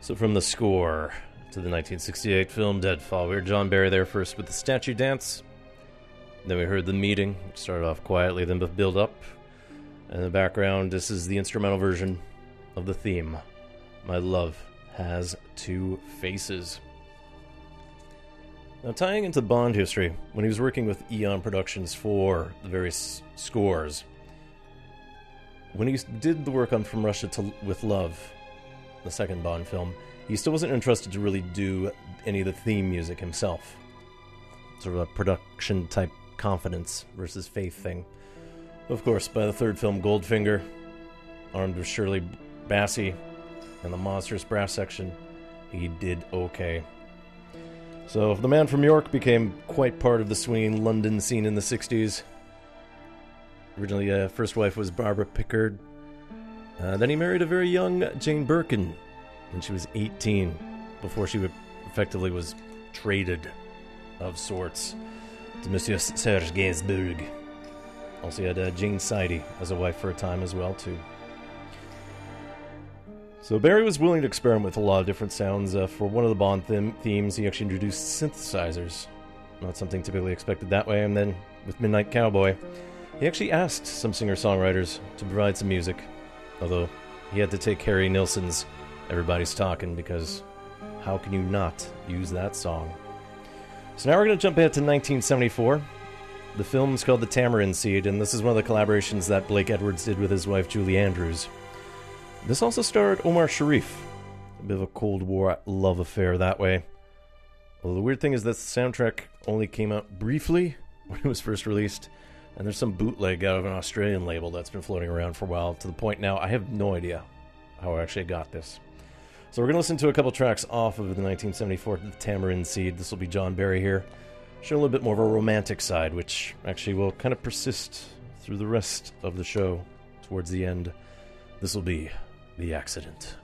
Speaker 4: So, from the score to the 1968 film Deadfall, we heard John Barry there first with the statue dance. Then we heard the meeting, which started off quietly, then build up. In the background, this is the instrumental version of the theme My Love Has Two Faces. Now, tying into Bond history, when he was working with Eon Productions for the various scores, when he did the work on From Russia to with Love, the second Bond film, he still wasn't interested to really do any of the theme music himself. Sort of a production type confidence versus faith thing. Of course, by the third film, Goldfinger, armed with Shirley Bassey and the monstrous brass section, he did okay. So, the man from York became quite part of the swinging London scene in the 60s. Originally, uh, first wife was Barbara Pickard. Uh, then he married a very young Jane Birkin when she was 18, before she effectively was traded of sorts to Monsieur Serge Gainsbourg. Also, he had uh, Jane Sidey as a wife for a time as well, too. So Barry was willing to experiment with a lot of different sounds. Uh, for one of the Bond them- themes, he actually introduced synthesizers. Not something typically expected that way. And then with Midnight Cowboy, he actually asked some singer-songwriters to provide some music. Although he had to take Harry Nilsson's "Everybody's Talking" because how can you not use that song? So now we're going to jump ahead to 1974. The film is called The Tamarind Seed, and this is one of the collaborations that Blake Edwards did with his wife Julie Andrews. This also starred Omar Sharif. A bit of a Cold War love affair that way. Well, the weird thing is that the soundtrack only came out briefly when it was first released, and there's some bootleg out of an Australian label that's been floating around for a while, to the point now I have no idea how I actually got this. So we're going to listen to a couple tracks off of the 1974 Tamarind Seed. This will be John Barry here, showing a little bit more of a romantic side, which actually will kind of persist through the rest of the show towards the end. This will be The Accident.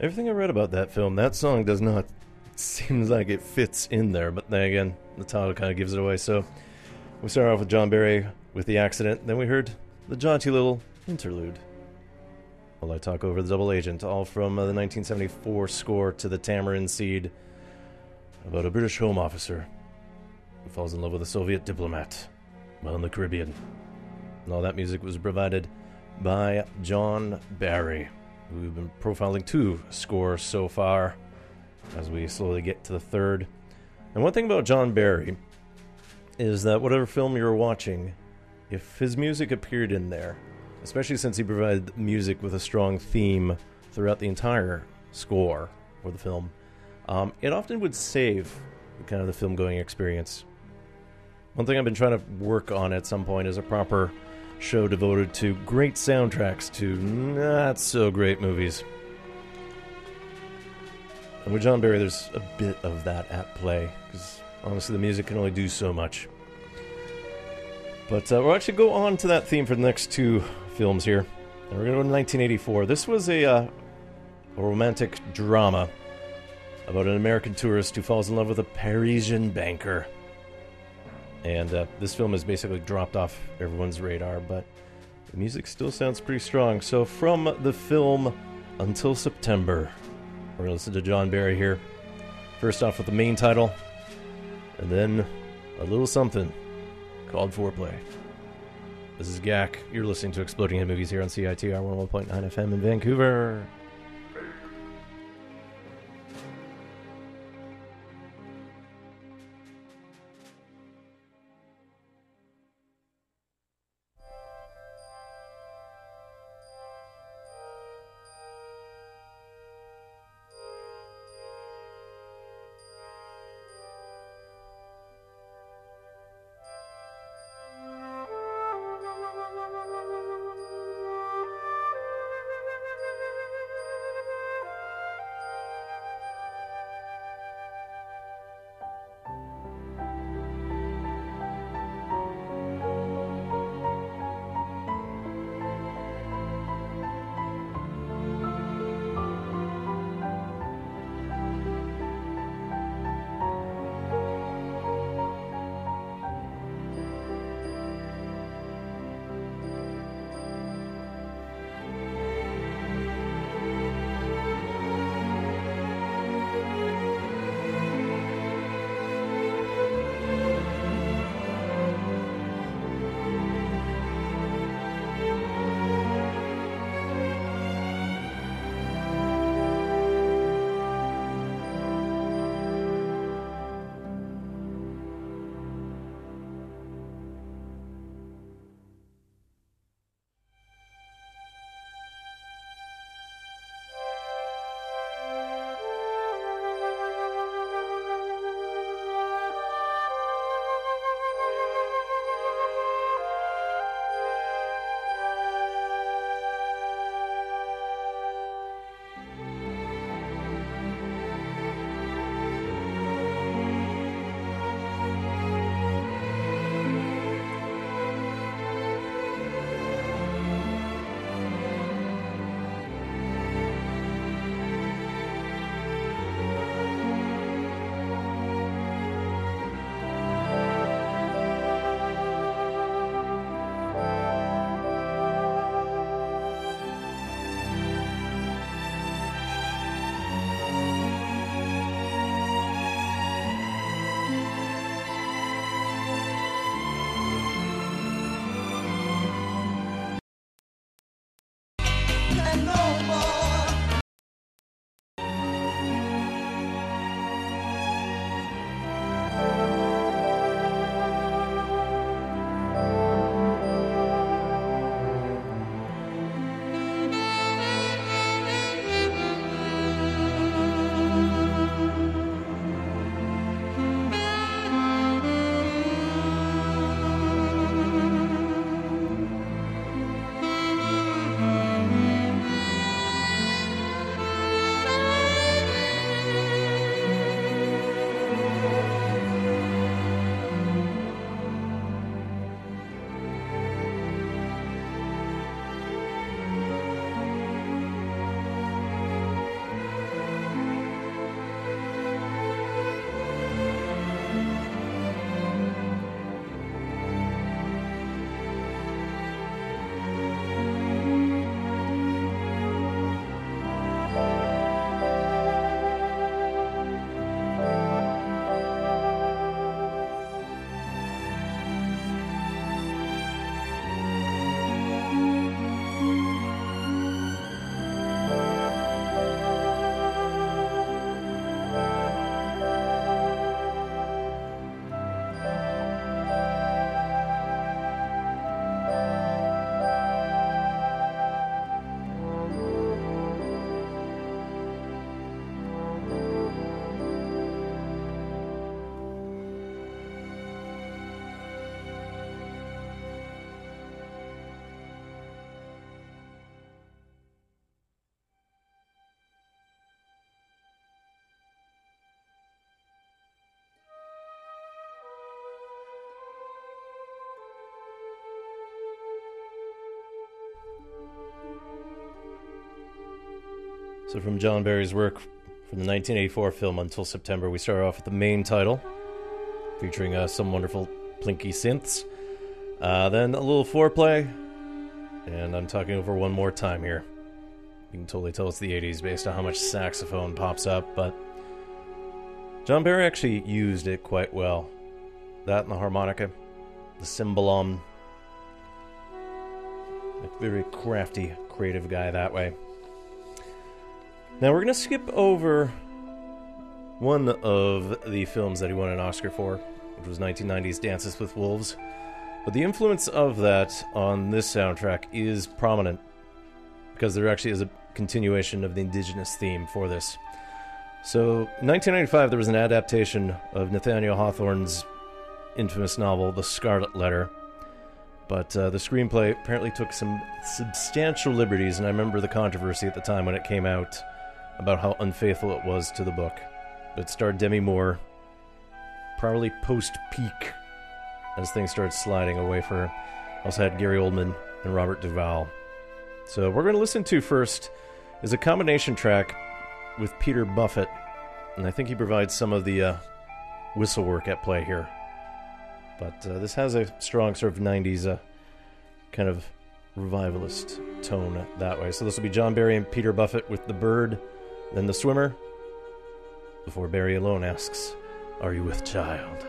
Speaker 4: Everything I read about that film, that song does not seems like it fits in there, but then again, the title kind of gives it away. So we start off with John Barry with the accident, then we heard the jaunty little interlude. While I talk over the double agent, all from uh, the 1974 score to the Tamarind Seed about a British Home Officer who falls in love with a Soviet diplomat while in the Caribbean. And all that music was provided by John Barry, we've been profiling two scores so far as we slowly get to the third. And one thing about John Barry is that whatever film you're watching, if his music appeared in there, especially since he provided music with a strong theme throughout the entire score for the film, um, it often would save kind of the film going experience. One thing I've been trying to work on at some point is a proper show devoted to great soundtracks to not so great movies. And with John Barry, there's a bit of that at play, because honestly, the music can only do so much. But uh, we'll actually go on to that theme for the next two films here. And we're going to go to 1984. This was a, uh, a romantic drama about an American tourist who falls in love with a Parisian banker. And uh, this film has basically dropped off everyone's radar, but the music still sounds pretty strong. So, from the film Until September, we're going to listen to John Barry here. First off with the main title, and then a little something called Foreplay. This is Gak. You're listening to Exploding Head Movies here on CITR 101.9 FM in Vancouver. So, from John Barry's work from the 1984 film Until September, we start off with the main title, featuring uh, some wonderful plinky synths. Uh, then a little foreplay, and I'm talking over one more time here. You can totally tell it's the 80s based on how much saxophone pops up, but John Barry actually used it quite well. That and the harmonica, the cimbalom. A very crafty, creative guy that way. Now we're going to skip over one of the films that he won an Oscar for, which was 1990's Dances with Wolves. But the influence of that on this soundtrack is prominent because there actually is a continuation of the indigenous theme for this. So, in 1995, there was an adaptation of Nathaniel Hawthorne's infamous novel, The Scarlet Letter. But uh, the screenplay apparently took some substantial liberties, and I remember the controversy at the time when it came out about how unfaithful it was to the book. But starred Demi Moore, probably post peak, as things started sliding away for her. Also had Gary Oldman and Robert Duvall. So we're going to listen to first is a combination track with Peter Buffett, and I think he provides some of the uh, whistle work at play here. But uh, this has a strong sort of 90s uh, kind of revivalist tone that way. So this will be John Barry and Peter Buffett with The Bird, then The Swimmer, before Barry alone asks, Are you with child?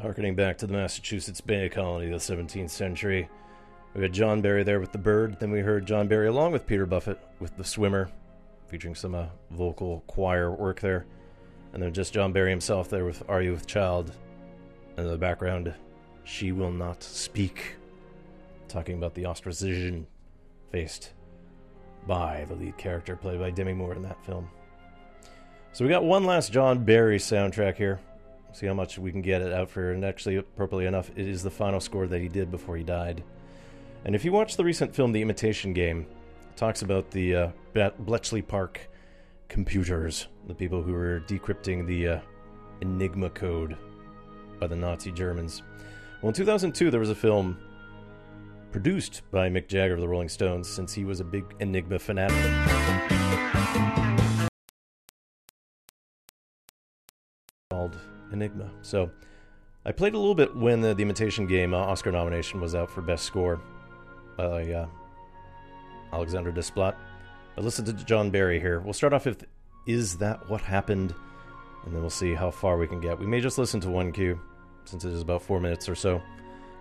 Speaker 4: Harkening back to the Massachusetts Bay Colony of the 17th century, we had John Barry there with The Bird. Then we heard John Barry along with Peter Buffett with The Swimmer, featuring some uh, vocal choir work there. And then just John Barry himself there with Are You With Child. And in the background, She Will Not Speak, talking about the ostracism faced by the lead character played by Demi Moore in that film. So we got one last John Barry soundtrack here. See how much we can get it out for. And actually, appropriately enough, it is the final score that he did before he died. And if you watch the recent film, The Imitation Game, it talks about the uh, Bletchley Park computers, the people who were decrypting the uh, Enigma code by the Nazi Germans. Well, in 2002, there was a film produced by Mick Jagger of the Rolling Stones, since he was a big Enigma fanatic. Enigma. So I played a little bit when the, the Imitation Game uh, Oscar nomination was out for Best Score by uh, Alexander Desplat. But listen to John Barry here. We'll start off with Is That What Happened? And then we'll see how far we can get. We may just listen to one cue, since it is about four minutes or so.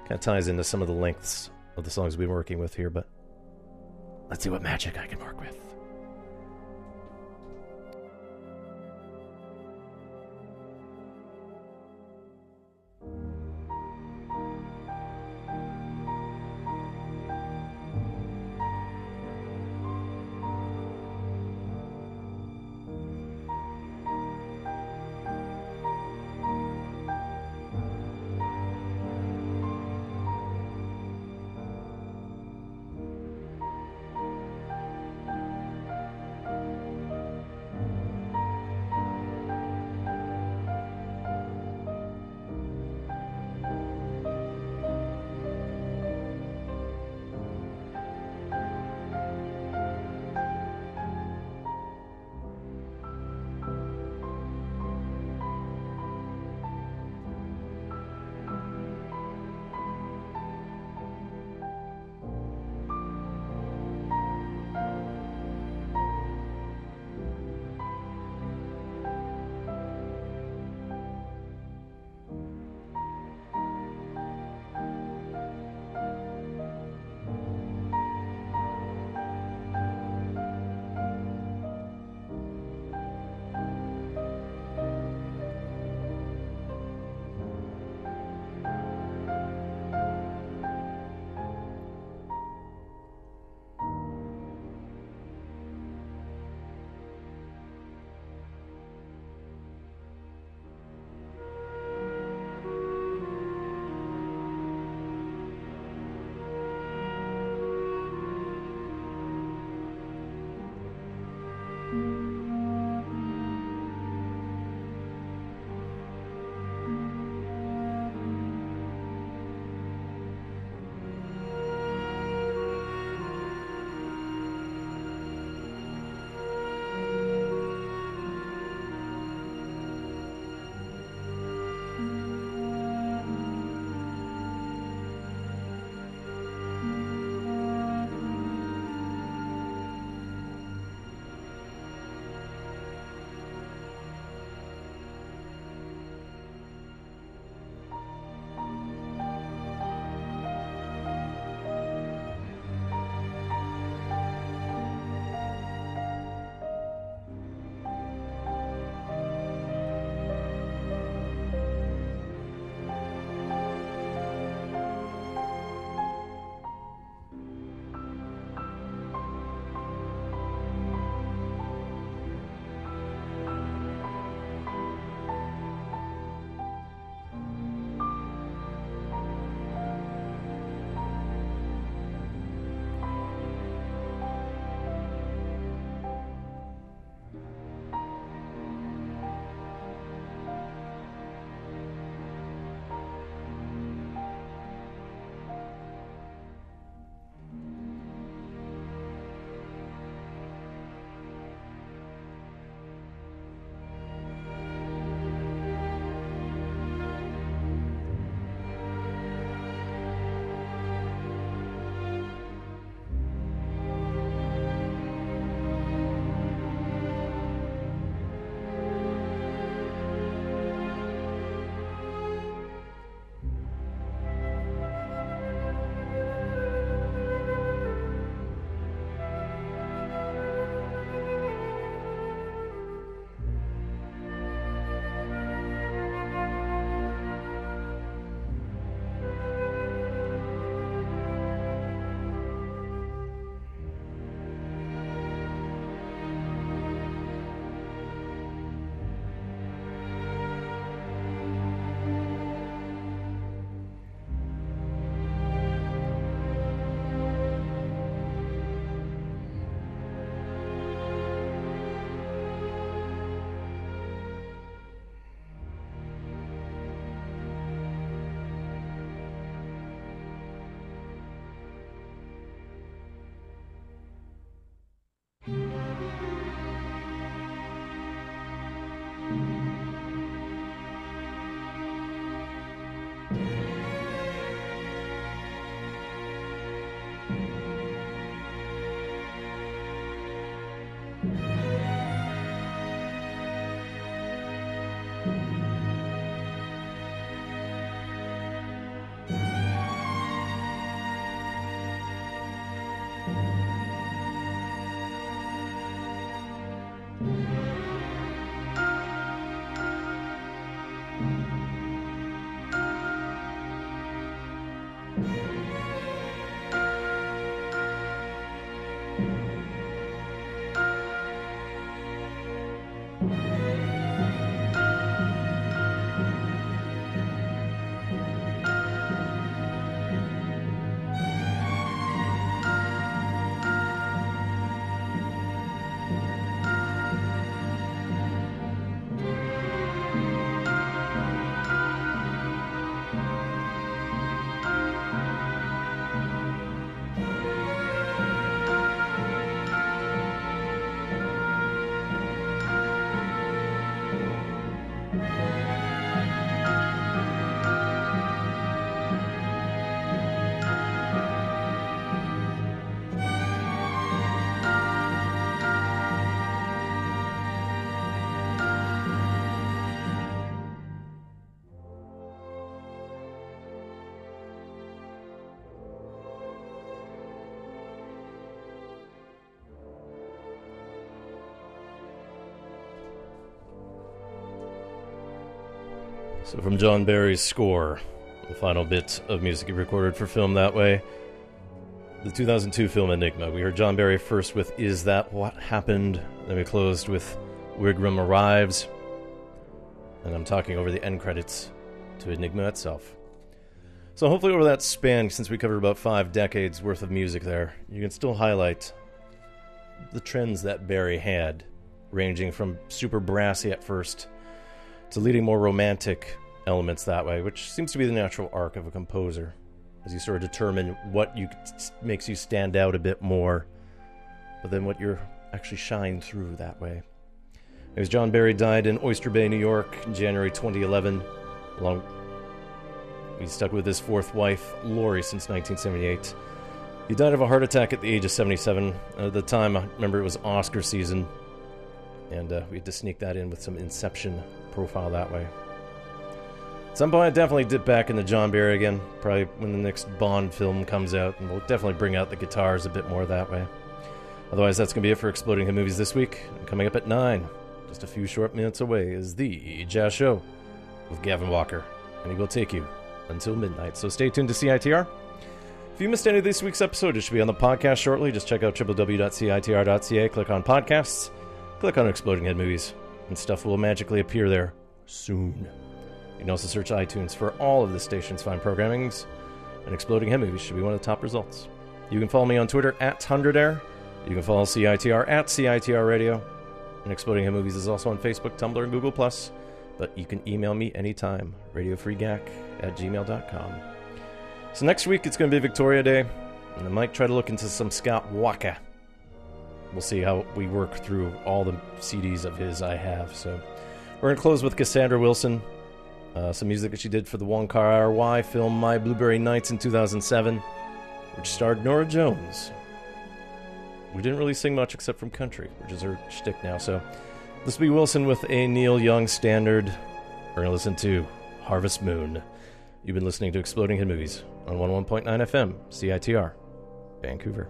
Speaker 4: Kind of ties into some of the lengths of the songs we've been working with here, but let's see what magic I can work with. So, from John Barry's score, the final bit of music he recorded for film that way, the 2002 film Enigma. We heard John Barry first with Is That What Happened? Then we closed with Wigram Arrives. And I'm talking over the end credits to Enigma itself. So, hopefully, over that span, since we covered about five decades worth of music there, you can still highlight the trends that Barry had, ranging from super brassy at first to leading more romantic elements that way, which seems to be the natural arc of a composer, as you sort of determine what you makes you stand out a bit more, but then what you're actually shine through that way. As John Barry died in Oyster Bay, New York, in January 2011, along he stuck with his fourth wife, Laurie, since 1978. He died of a heart attack at the age of 77. At the time, I remember it was Oscar season, and uh, we had to sneak that in with some Inception profile that way. At some point, I definitely dip back into John Barry again, probably when the next Bond film comes out, and we'll definitely bring out the guitars a bit more that way. Otherwise, that's going to be it for Exploding Head Movies this week. Coming up at 9, just a few short minutes away, is The Jazz Show with Gavin Walker, and he will take you until midnight. So stay tuned to CITR. If you missed any of this week's episode, it should be on the podcast shortly. Just check out www.citr.ca, click on podcasts, click on Exploding Head Movies, and stuff will magically appear there soon. You can also search iTunes for all of the station's fine programmings, and Exploding Head Movies should be one of the top results. You can follow me on Twitter at 100air. You can follow CITR at CITR Radio. And Exploding Head Movies is also on Facebook, Tumblr, and Google+. But you can email me anytime, radiofreegack at gmail.com. So next week it's going to be Victoria Day, and I might try to look into some Scott Walker. We'll see how we work through all the CDs of his I have. So we're to close with Cassandra Wilson, uh, some music that she did for the Wong Kar Wai film My Blueberry Nights in 2007, which starred Norah Jones. We didn't really sing much except from country, which is her shtick now. So this will be Wilson with a Neil Young standard. We're to listen to Harvest Moon. You've been listening to Exploding Head Movies on 101.9 FM, CITR, Vancouver.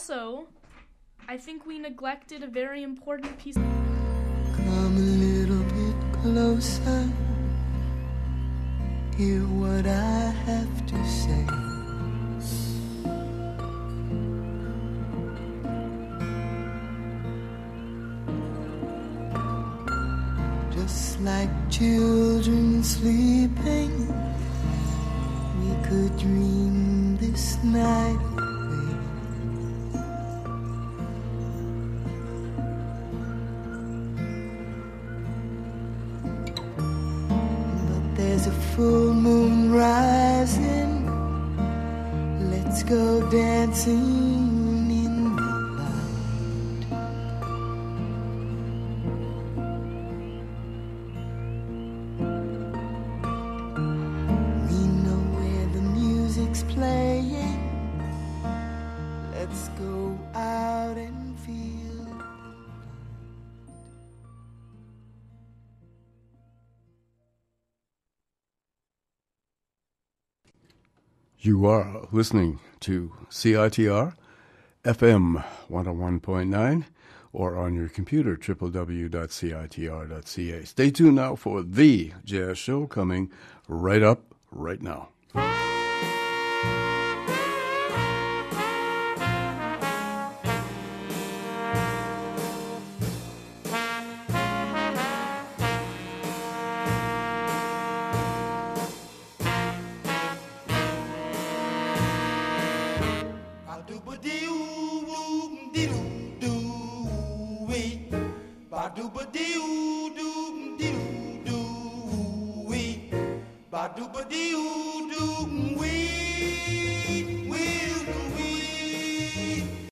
Speaker 17: Also, I think we neglected a very important piece.
Speaker 12: Come a little bit closer. Hear what I have to say.
Speaker 32: Like children sleeping, we could dream this night. Dancing in the light. We know where the music's playing. Let's go out and feel.
Speaker 33: You are listening to CITR FM 101.9 or on your computer www.citr.ca. Stay tuned now for the jazz show coming right up right now.